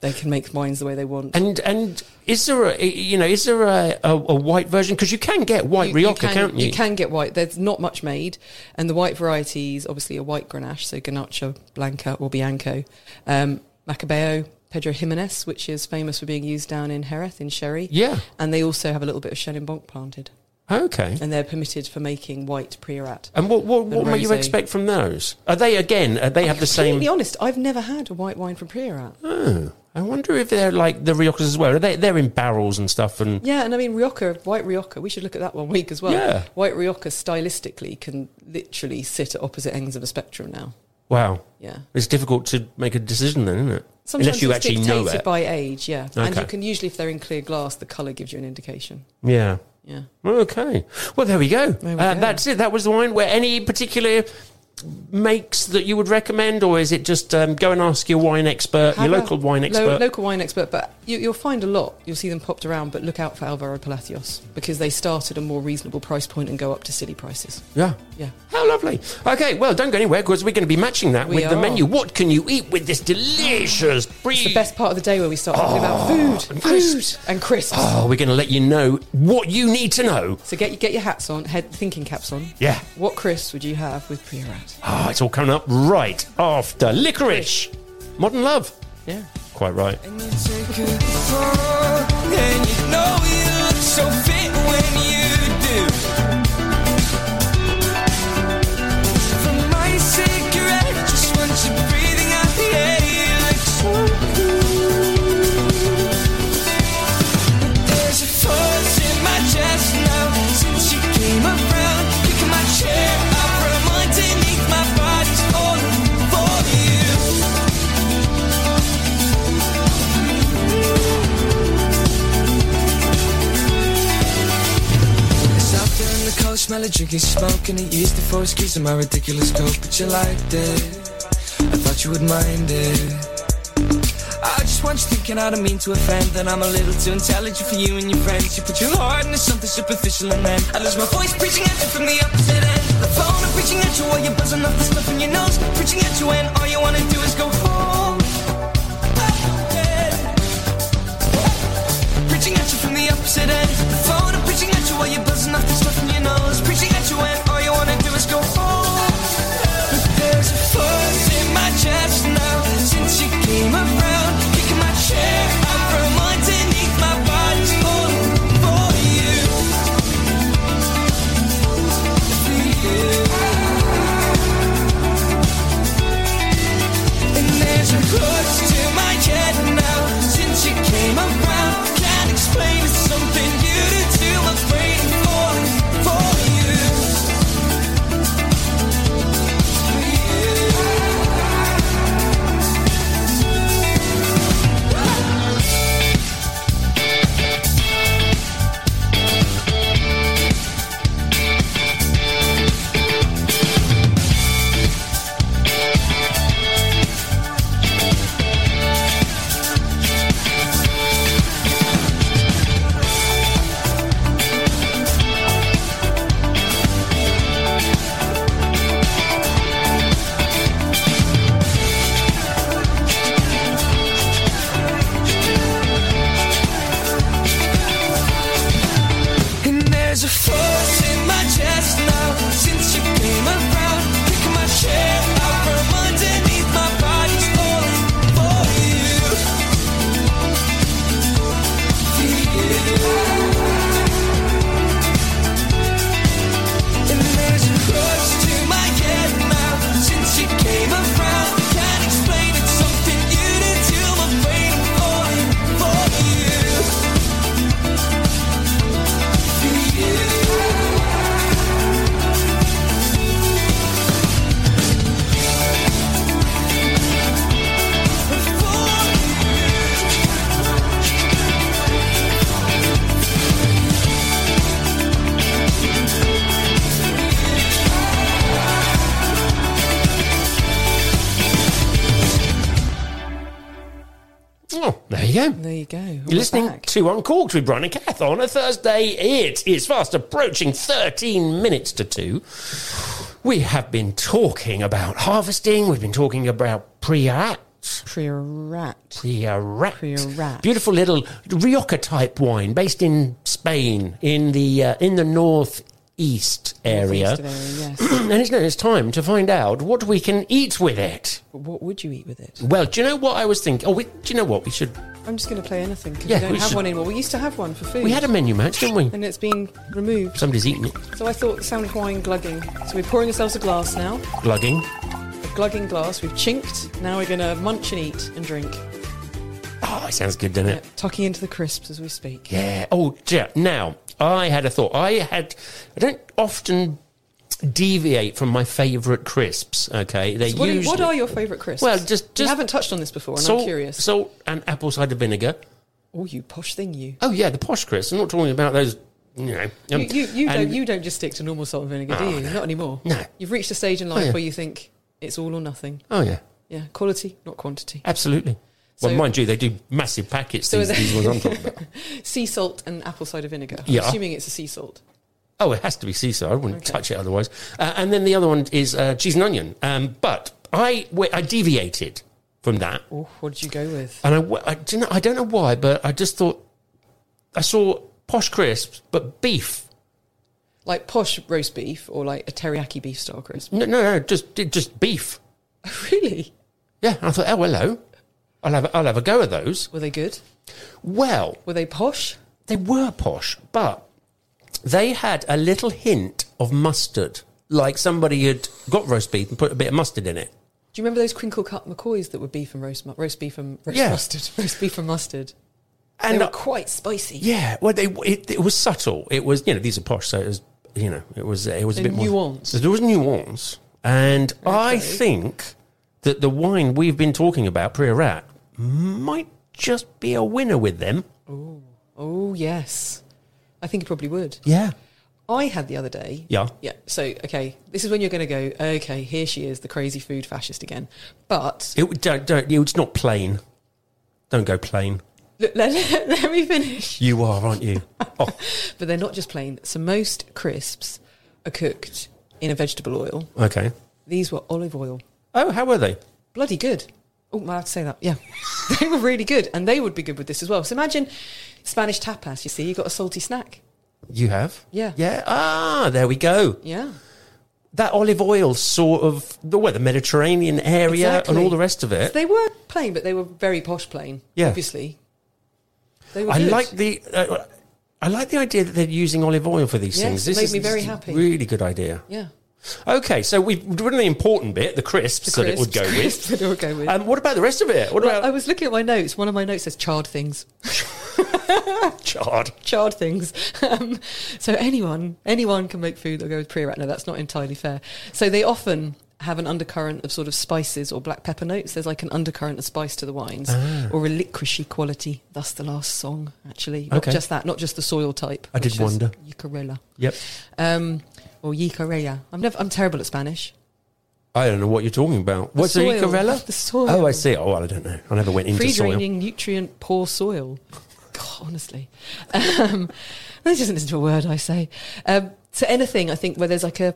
they can make wines the way they want. And and is there a you know is there a, a, a white version because you can get white You- you Rioja, can, can't you? You can get white. There's not much made, and the white varieties, obviously, a white Grenache, so Garnacha Blanca or Bianco, um, Macabeo, Pedro Ximénez, which is famous for being used down in Jerez in sherry. Yeah. and they also have a little bit of Chenin Blanc planted, Okay. and they're permitted for making white Priorat. And what what, what might you expect from those? Are they again? Are they have the same? To be honest, I've never had a white wine from Priorat. Oh, I wonder if they're like the Riojas as well. Are they they're in barrels and stuff and Yeah, and I mean Rioja, white Rioja. We should look at that one week as well. Yeah. white Rioja stylistically can literally sit at opposite ends of a spectrum now. Wow. Yeah. It's difficult to make a decision then, isn't it? Sometimes Unless you actually know it. by age, yeah. And you can usually, if they're in clear glass, the colour gives you an indication. Yeah. Yeah. Okay. Well, there we go. There we uh, go. That's it. That was the wine. Where any particular makes that you would recommend, or is it just um, go and ask your wine expert, Have your local wine lo- expert? local wine expert, but you, you'll find a lot. You'll see them popped around, but look out for Alvaro Palacios because they start at a more reasonable price point and go up to silly prices. yeah. Yeah. How lovely. Okay, well, don't go anywhere because we're going to be matching that We with the menu. What can you eat with this delicious brie? It's the best part of the day where we start talking about food, and food, and crisps. Oh, we're going to let you know what you need to know. So get get your hats on, head thinking caps on. Yeah. What crisps would you have with Priorat? Oh, it's all coming up right after licorice. Modern love. Yeah. Quite right. Smell of drinking smoke And it used to for excuse of my ridiculous coat But you liked it. I thought you would mind it. I just want you thinking I don't mean to offend That I'm a little too intelligent for you and your friends. You put your heart into something superficial and then I lose my voice preaching at you from the opposite end. The phone I'm preaching at you while you're buzzing off the stuff in your nose Preaching at you and all you wanna do is go oh, oh, home Preaching at you from the opposite end. The phone, I'm preaching at you while you're buzzing off the stuff listening back. to Uncorked with Brian and Kath on a Thursday. It is fast approaching 13 minutes to two. We have been talking about harvesting. We've been talking about Priorat. Priorat. Priorat. Priorat. Beautiful little Rioja type wine based in Spain in the uh, in the northeast area. East area, yes. (clears throat) and it's, it's time to find out what we can eat with it. What would you eat with it? Well, do you know what I was thinking? Oh, we, do you know what we should? I'm just going to play anything because Yeah, we don't we have should- one anymore. We used to have one for food. We had a menu match, didn't we? and it's been removed. Somebody's eating it. So I thought sound of wine glugging. So we're pouring ourselves a glass now. Glugging. A glugging glass. We've chinked. Now we're going to munch and eat and drink. Oh, it sounds good, doesn't Yeah, it? tucking into the crisps as we speak. Yeah. Oh, yeah. Now, I had a thought. I had. I don't often deviate from my favourite crisps. Okay, they So what, are, usually what are your favourite crisps? Well, just- we just- haven't touched on this before, and salt, I'm curious. salt and apple cider vinegar. oh, you posh thing, you. Oh yeah, the posh crisps. I'm not talking about those. You know. um, you, you, you don't you don't just stick to normal salt and vinegar, do Oh, you? no. Not anymore. No. You've reached a stage in life yeah. where you think it's all or nothing. Oh yeah, Yeah, quality, not quantity. absolutely. Well, So- mind you, they do massive packets. So these, these ones I'm talking about. (laughs) Sea salt and apple cider vinegar. I'm assuming it's a sea salt. Oh, it has to be sea salt. I wouldn't Okay. touch it otherwise. Uh, and then the other one is uh, cheese and onion. Um, but I, wait, I deviated from that. Oh, what did you go with? And I, I, do you know, I don't know why, but I just thought I saw posh crisps, but beef. Like posh roast beef or like a teriyaki beef style crisp? No, no, no, just just beef. (laughs) really? Yeah, and I thought, oh hello, I'll have I'll have a go at those. Were they good? Well, Were they posh? they were posh, but they had a little hint of mustard, like somebody had got roast beef and put a bit of mustard in it. Do you remember those crinkle cut McCoys that were beef and roast mu- roast beef and roast Yeah. mustard? (laughs) Roast beef and mustard. And they were quite spicy. Yeah, well, they, it, it was subtle. It was, you know, these are posh, so it was, you know, it was, it was a And bit more nuance. There was nuance, and I think that the wine we've been talking about, Priorat, might just be a winner with them. Oh oh yes, I think it probably would. Yeah, I had the other day. yeah. Yeah. So okay, this is when you're going to go. Okay, here she is, the crazy food fascist again. But It would- don't, don't, it's not plain. Don't go plain. let, let, (laughs) let me finish. You are, aren't you? (laughs) Oh, But they're not just plain. So most crisps are cooked in a vegetable oil. okay. These were olive oil. Oh, how were they? Bloody good. Oh, I have to say that. Yeah, (laughs) they were really good, and they would be good with this as well. So imagine Spanish tapas. You see, you got a salty snack. You have? Yeah. Yeah. Ah, there we go. Yeah. That olive oil sort of the where the Mediterranean area Exactly. and all the rest of it. They were plain, but they were very posh plain. Yeah. Obviously. They were I good. like the uh, I like the idea that they're using olive oil for these Yes, things. it This made is me very happy. Really good idea. Yeah. Okay, so we've done the important bit, the crisps The that it would go (laughs) crisps, crisps with. that it would go with. Um, what about the rest of it? What Well, I was looking at my notes. One of my notes says charred things. (laughs) chard? Charred things. (laughs) Um, so anyone, anyone can make food that go with Priorat. No, that's not entirely fair. So they often have an undercurrent of sort of spices or black pepper notes. There's like an undercurrent of spice to the wines, Ah. or a licoricey quality. Thus, the last song actually. Not Okay. just that, not just the soil type. I did wonder. Llicorella. Yep. Um, or Llicorella. I'm never. I'm terrible at Spanish. I don't know what you're talking about. What's the soil. Icarella? The soil. Oh, I see. Oh, well, I don't know. I never went into free soil. draining, nutrient poor soil. God, honestly, um, (laughs) this doesn't listen to a word I say. Um, so anything I think where there's like a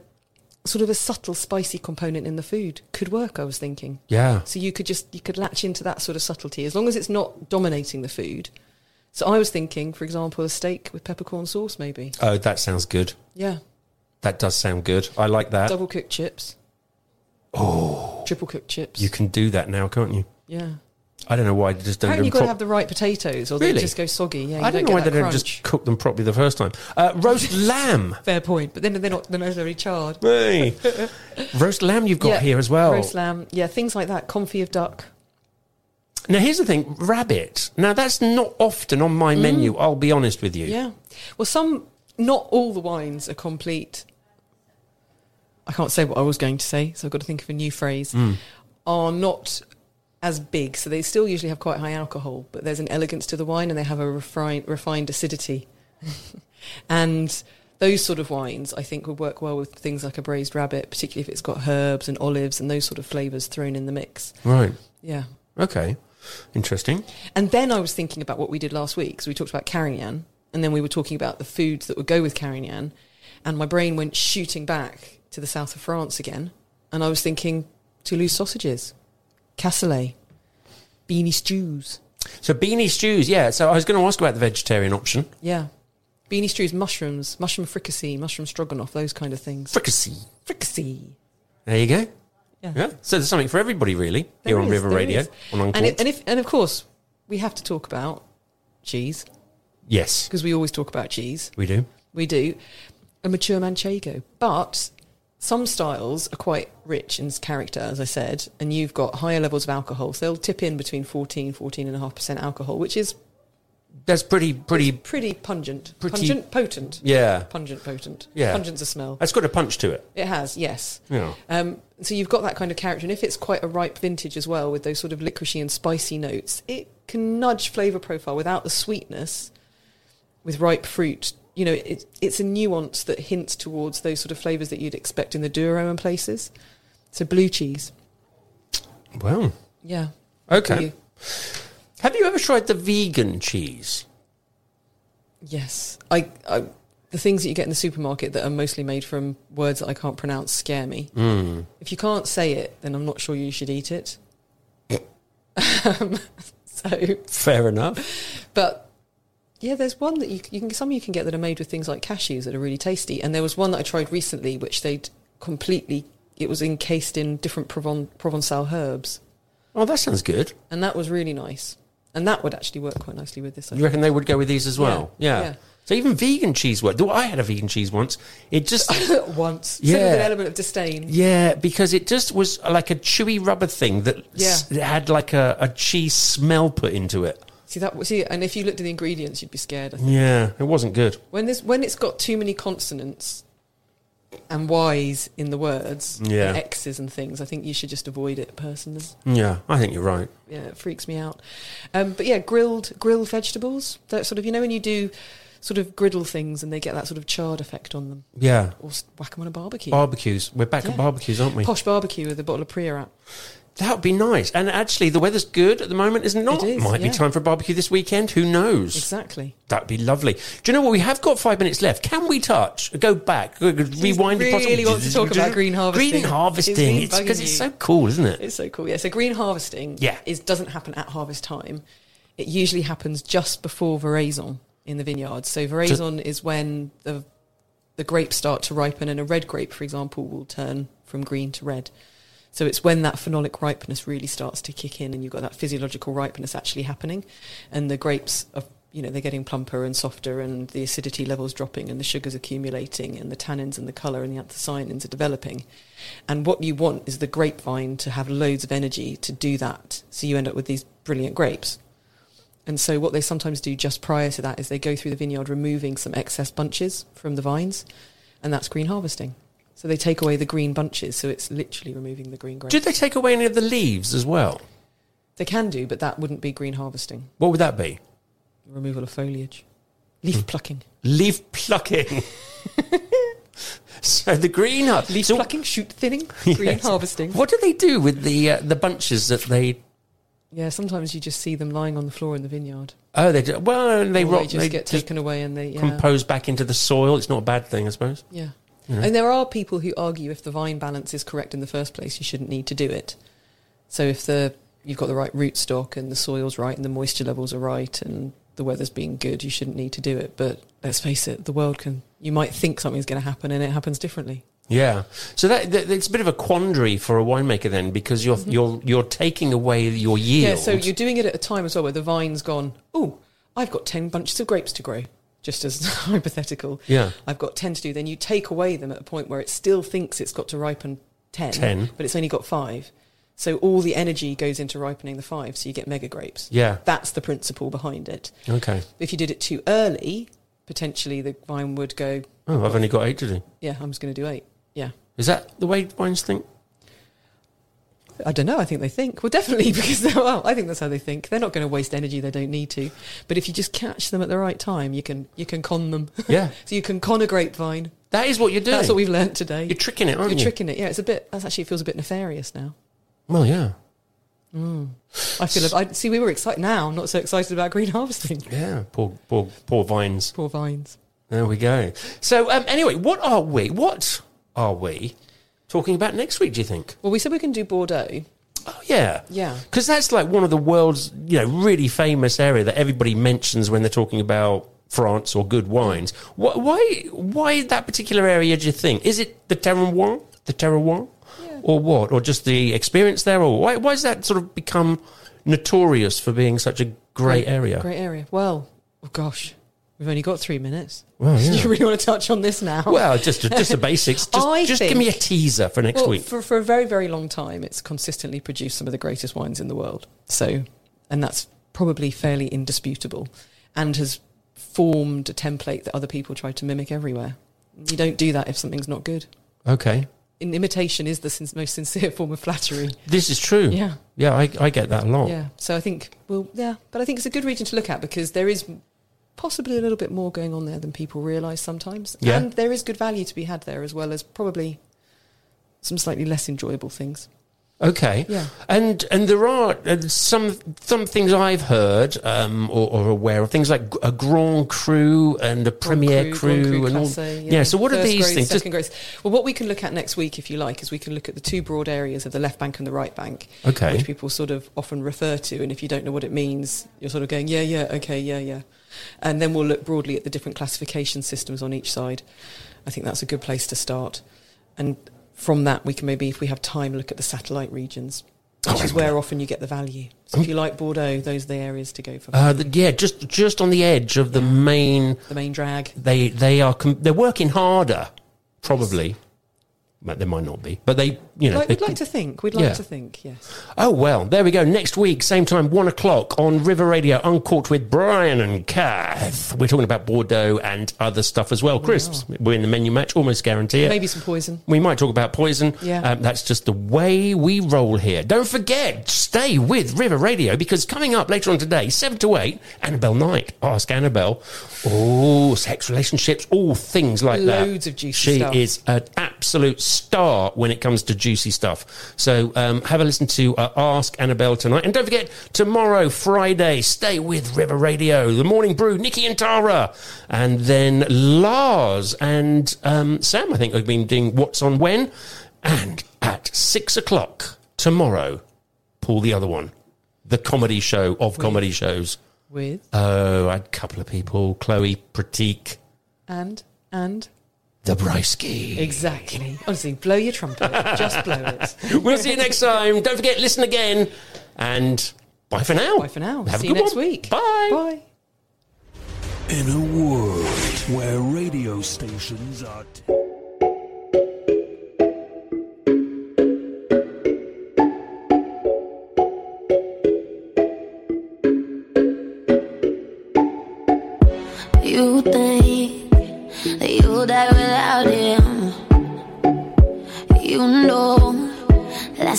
sort of a subtle spicy component in the food could work. I was thinking. Yeah. So you could just you could latch into that sort of subtlety as long as it's not dominating the food. So I was thinking, for example, a steak with peppercorn sauce, maybe. Oh, that sounds good. Yeah, That does sound good. I like that. double cooked chips. Oh, triple cooked chips. You can do that now, can't you? yeah. I don't know why they just don't. Apparently, you've got to have the right potatoes, or they Really? just go soggy. Yeah, you I don't know why they don't just cook them properly the first time. Uh, roast (laughs) lamb. Fair point, but then they're not they're not very charred. Hey. (laughs) roast lamb you've got Yeah, here as well. Roast lamb, yeah, things like that. Confit of duck. Now here's the thing, rabbit. Now that's not often on my menu. I'll be honest with you. Mm. Yeah. Well, some, not all the wines are complete. I can't say what I was going to say, so I've got to think of a new phrase. Mm. Are not as big, so they still usually have quite high alcohol, but there's an elegance to the wine, and they have a refined, refined acidity. (laughs) and those sort of wines, I think, would work well with things like a braised rabbit, particularly if it's got herbs and olives and those sort of flavours thrown in the mix. Right. Yeah. Okay. Interesting. And then I was thinking about what we did last week. So we talked about Carignan, and then we were talking about the foods that would go with Carignan. And my brain went shooting back to the south of France again. And I was thinking Toulouse sausages, cassoulet, beanie stews. So beanie stews, yeah. So I was going to ask about the vegetarian option. Yeah. Beanie stews, mushrooms, mushroom fricassee, mushroom stroganoff, those kind of things. Fricassee. Fricassee. There you go. Yeah. Yeah. So there's something for everybody, really, here There on River Radio. On And, it, and, if, and of course, we have to talk about cheese yes, because we always talk about cheese. we do. We do. A mature manchego. But some styles are quite rich in character, as I said, and you've got higher levels of alcohol. So they'll tip in between 14, 14.5% alcohol, which is That's pretty, pretty. pretty pungent. Pretty- Pungent, potent. Yeah. Pungent, potent. Yeah. Pungent's a smell. It's got a punch to it. It has, yes. Yeah. Um, so you've got that kind of character, and if it's quite a ripe vintage as well, with those sort of licoricey and spicy notes, it can nudge flavour profile without the sweetness. With ripe fruit, you know, it, it's a nuance that hints towards those sort of flavours that you'd expect in the Douro and places. So blue cheese, Well, yeah. okay. You. Have you ever tried the vegan cheese? Yes, I, I. The things that you get in the supermarket that are mostly made from words that I can't pronounce scare me. Mm. If you can't say it, then I'm not sure you should eat it. um, (laughs) (laughs) so Fair enough. But yeah, there's one that you, you can some you can get that are made with things like cashews that are really tasty. And there was one that I tried recently, which they'd completely it was encased in different Provence, Provençal herbs, Oh, that sounds good. and that was really nice. And that would actually work quite nicely with this. I You reckon they would go with these as well? Yeah, Yeah. yeah. So even vegan cheese worked. I had a vegan cheese once. It just think. (laughs) Once, Said with Yeah. an element of disdain. yeah, because it just was uh, like a chewy rubber thing that Yeah. it had like a, a cheese smell put into it. See that? See, and if you looked at the ingredients, you'd be scared. I think. Yeah, it wasn't good. When this when it's got too many consonants and Y's in the words, Yeah. and X's and things, I think you should just avoid it personally. Yeah, I think you're right. yeah, it freaks me out. Um, but yeah, grilled grilled vegetables. That sort of you know when you do sort of griddle things and they get that sort of charred effect on them, Yeah. or whack them on a barbecue. Barbecues. We're back Yeah. at barbecues, aren't we? Posh barbecue with a bottle of Priorat. That would be nice. And actually, the weather's good at the moment, isn't it? Not? It is, Might yeah. be time for a barbecue this weekend. Who knows? Exactly. That'd be lovely. Do you know what? We have got five minutes left. Can we touch? Go back. go- go- Rewind. really possible. wants to talk about green harvesting. Green harvesting. It's because bugging it's so cool, isn't it? It's so cool. Yeah. So green harvesting Yeah. is doesn't happen at harvest time. It usually happens just before veraison in the vineyards. So veraison is when the the grapes start to ripen, and a red grape, for example, will turn from green to red. So it's when that phenolic ripeness really starts to kick in, and you've got that physiological ripeness actually happening, and the grapes are, you know, they're getting plumper and softer, and the acidity levels dropping, and the sugars accumulating, and the tannins and the colour and the anthocyanins are developing. And what you want is the grapevine to have loads of energy to do that, so you end up with these brilliant grapes. And so what they sometimes do just prior to that is they go through the vineyard removing some excess bunches from the vines, and that's green harvesting. So they take away the green bunches, so it's literally removing the green grapes. Did they take away any of the leaves as well? They can do, but that wouldn't be green harvesting. What would that be? Removal of foliage. Leaf plucking. Leaf plucking. (laughs) so the green har- Leaf so plucking, shoot thinning, (laughs) green Yes. harvesting. What do they do with the uh, the bunches that they? Yeah, sometimes you just see them lying on the floor in the vineyard. Oh, they do, well they Or rot. they just they get just taken away and they yeah. compose back into the soil. It's not a bad thing, I suppose. Yeah. Know? And there are people who argue if the vine balance is correct in the first place, you shouldn't need to do it. So if the you've got the right rootstock and the soil's right and the moisture levels are right and the weather's being good, you shouldn't need to do it. But let's face it, the world can. You might think something's going to happen and it happens differently. Yeah. So that, that it's a bit of a quandary for a winemaker then, because you're you're you're taking away your yield. Mm-hmm. Yeah. So you're doing it at a time as well where the vine's gone. Oh, I've got ten bunches of grapes to grow. Just as (laughs) hypothetical. Yeah. I've got 10 to do. Then you take away them at a point where it still thinks it's got to ripen 10, 10. but it's only got five. So all the energy goes into ripening the five, so you get mega grapes. Yeah. That's the principle behind it. Okay. If you did it too early, potentially the vine would go, Oh, I've only got eight to do. yeah, I'm just going to do eight. Yeah. Is that the way vines think? I don't know. I think they think. Well, definitely, (laughs) because, well, I think that's how they think. They're not going to waste energy they don't need to. But if you just catch them at the right time, you can, you can con them. (laughs) Yeah. so you can con a grapevine. That is what you're doing. That's what we've learnt today. You're tricking it, aren't You're you? Are tricking it. Yeah, it's a bit. That's actually it feels a bit nefarious now. Well, yeah. I feel. I see. We were excited. Now, I'm not so excited about green harvesting. (laughs) Yeah, poor, poor, poor vines. Poor vines. There we go. So, um, anyway, what are we? What are we talking about next week? Do you think? Well, we said we can do Bordeaux. Oh, yeah, Yeah. because that's like one of the world's you know really famous area that everybody mentions when they're talking about France or good wines. Why? Why, why that particular area? Do you think is it the terroir, the terroir, or what, or just the experience there, or why? Why has that sort of become notorious for being such a great area? Great area. Well, oh gosh, we've only got three minutes. Well, Do (laughs) yeah. you really want to touch on this now? Well, just just the (laughs) basics. Just, just give me a teaser for next Well, week. for for a very very long time, it's consistently produced some of the greatest wines in the world. So, and that's probably fairly indisputable, and has formed a template that other people try to mimic everywhere. You don't do that if something's not good. Okay, In imitation is the sin- most sincere form of flattery. this is true. Yeah. yeah, I, I get that a lot. Yeah. So I think, well, yeah, but I think it's a good region to look at because there is possibly a little bit more going on there than people realise sometimes. Yeah. And there is good value to be had there as well as probably some slightly less enjoyable things. Okay. Yeah. And and there are uh, some some things I've heard um, or, or aware of things like a Grand Cru and a Premier Cru, Cru and all. Classe, yeah. So what are these things? Second. Well, what we can look at next week, if you like, is we can look at the two broad areas of the left bank and the right bank, Okay. which people sort of often refer to. And if you don't know what it means, you're sort of going, yeah, yeah, okay, yeah, yeah. And then we'll look broadly at the different classification systems on each side. I think that's a good place to start. And from that, we can maybe, if we have time, look at the satellite regions, which is where often you get the value. So if you like Bordeaux, those are the areas to go for. uh, the, yeah, just just on the edge of the main. the main drag. They they are com- they're working harder, probably. But they might not be, but they you know. Like, they- we'd like to think. We'd like Yeah. to think, yes. Oh, well, there we go. Next week, same time, one o'clock on River Radio, Uncorked with Brian and Kath. We're talking about Bordeaux and other stuff as well. Crisps. We're in the menu match, almost guarantee it. Maybe some poison. We might talk about poison. Yeah. Um, that's just the way we roll here. Don't forget, stay with River Radio because coming up later on today, 7 to 8, Annabelle Knight. Ask Annabelle. Oh, sex relationships, all things like that. Loads of juicy she stuff. is an absolute star when it comes to juicy stuff. So um, have a listen to uh, Ask Annabelle tonight. And don't forget, tomorrow, Friday, stay with River Radio. The Morning Brew, Nikki and Tara. And then Lars and um, Sam, I think, have been doing What's On When. And at six o'clock tomorrow, pull the other one. The comedy show of comedy shows. With Oh, a couple of people. Chloe, Pratik, and and Dabrowski. exactly. Honestly, blow your trumpet. Just blow it. (laughs) We'll see you next time. Don't forget, listen again. And bye for now. Bye for now. Have See a you good next one. week. Bye. Bye. In a world where radio stations are. T-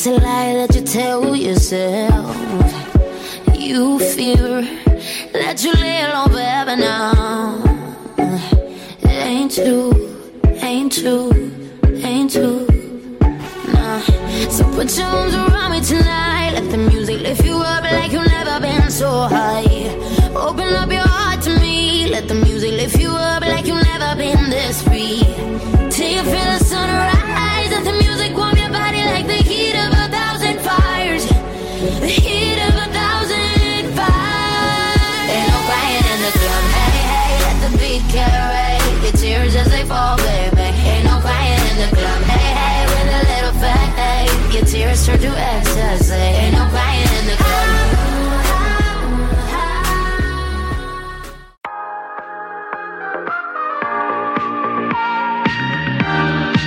that's a lie that you tell yourself. You fear that you lay alone forever now. Ain't true, ain't true, ain't true. Nah. So put your arms around me tonight. Let the music lift you up like you've never been so high. Open up your heart to me. Let the music lift you first to do XSA. Ain't nobody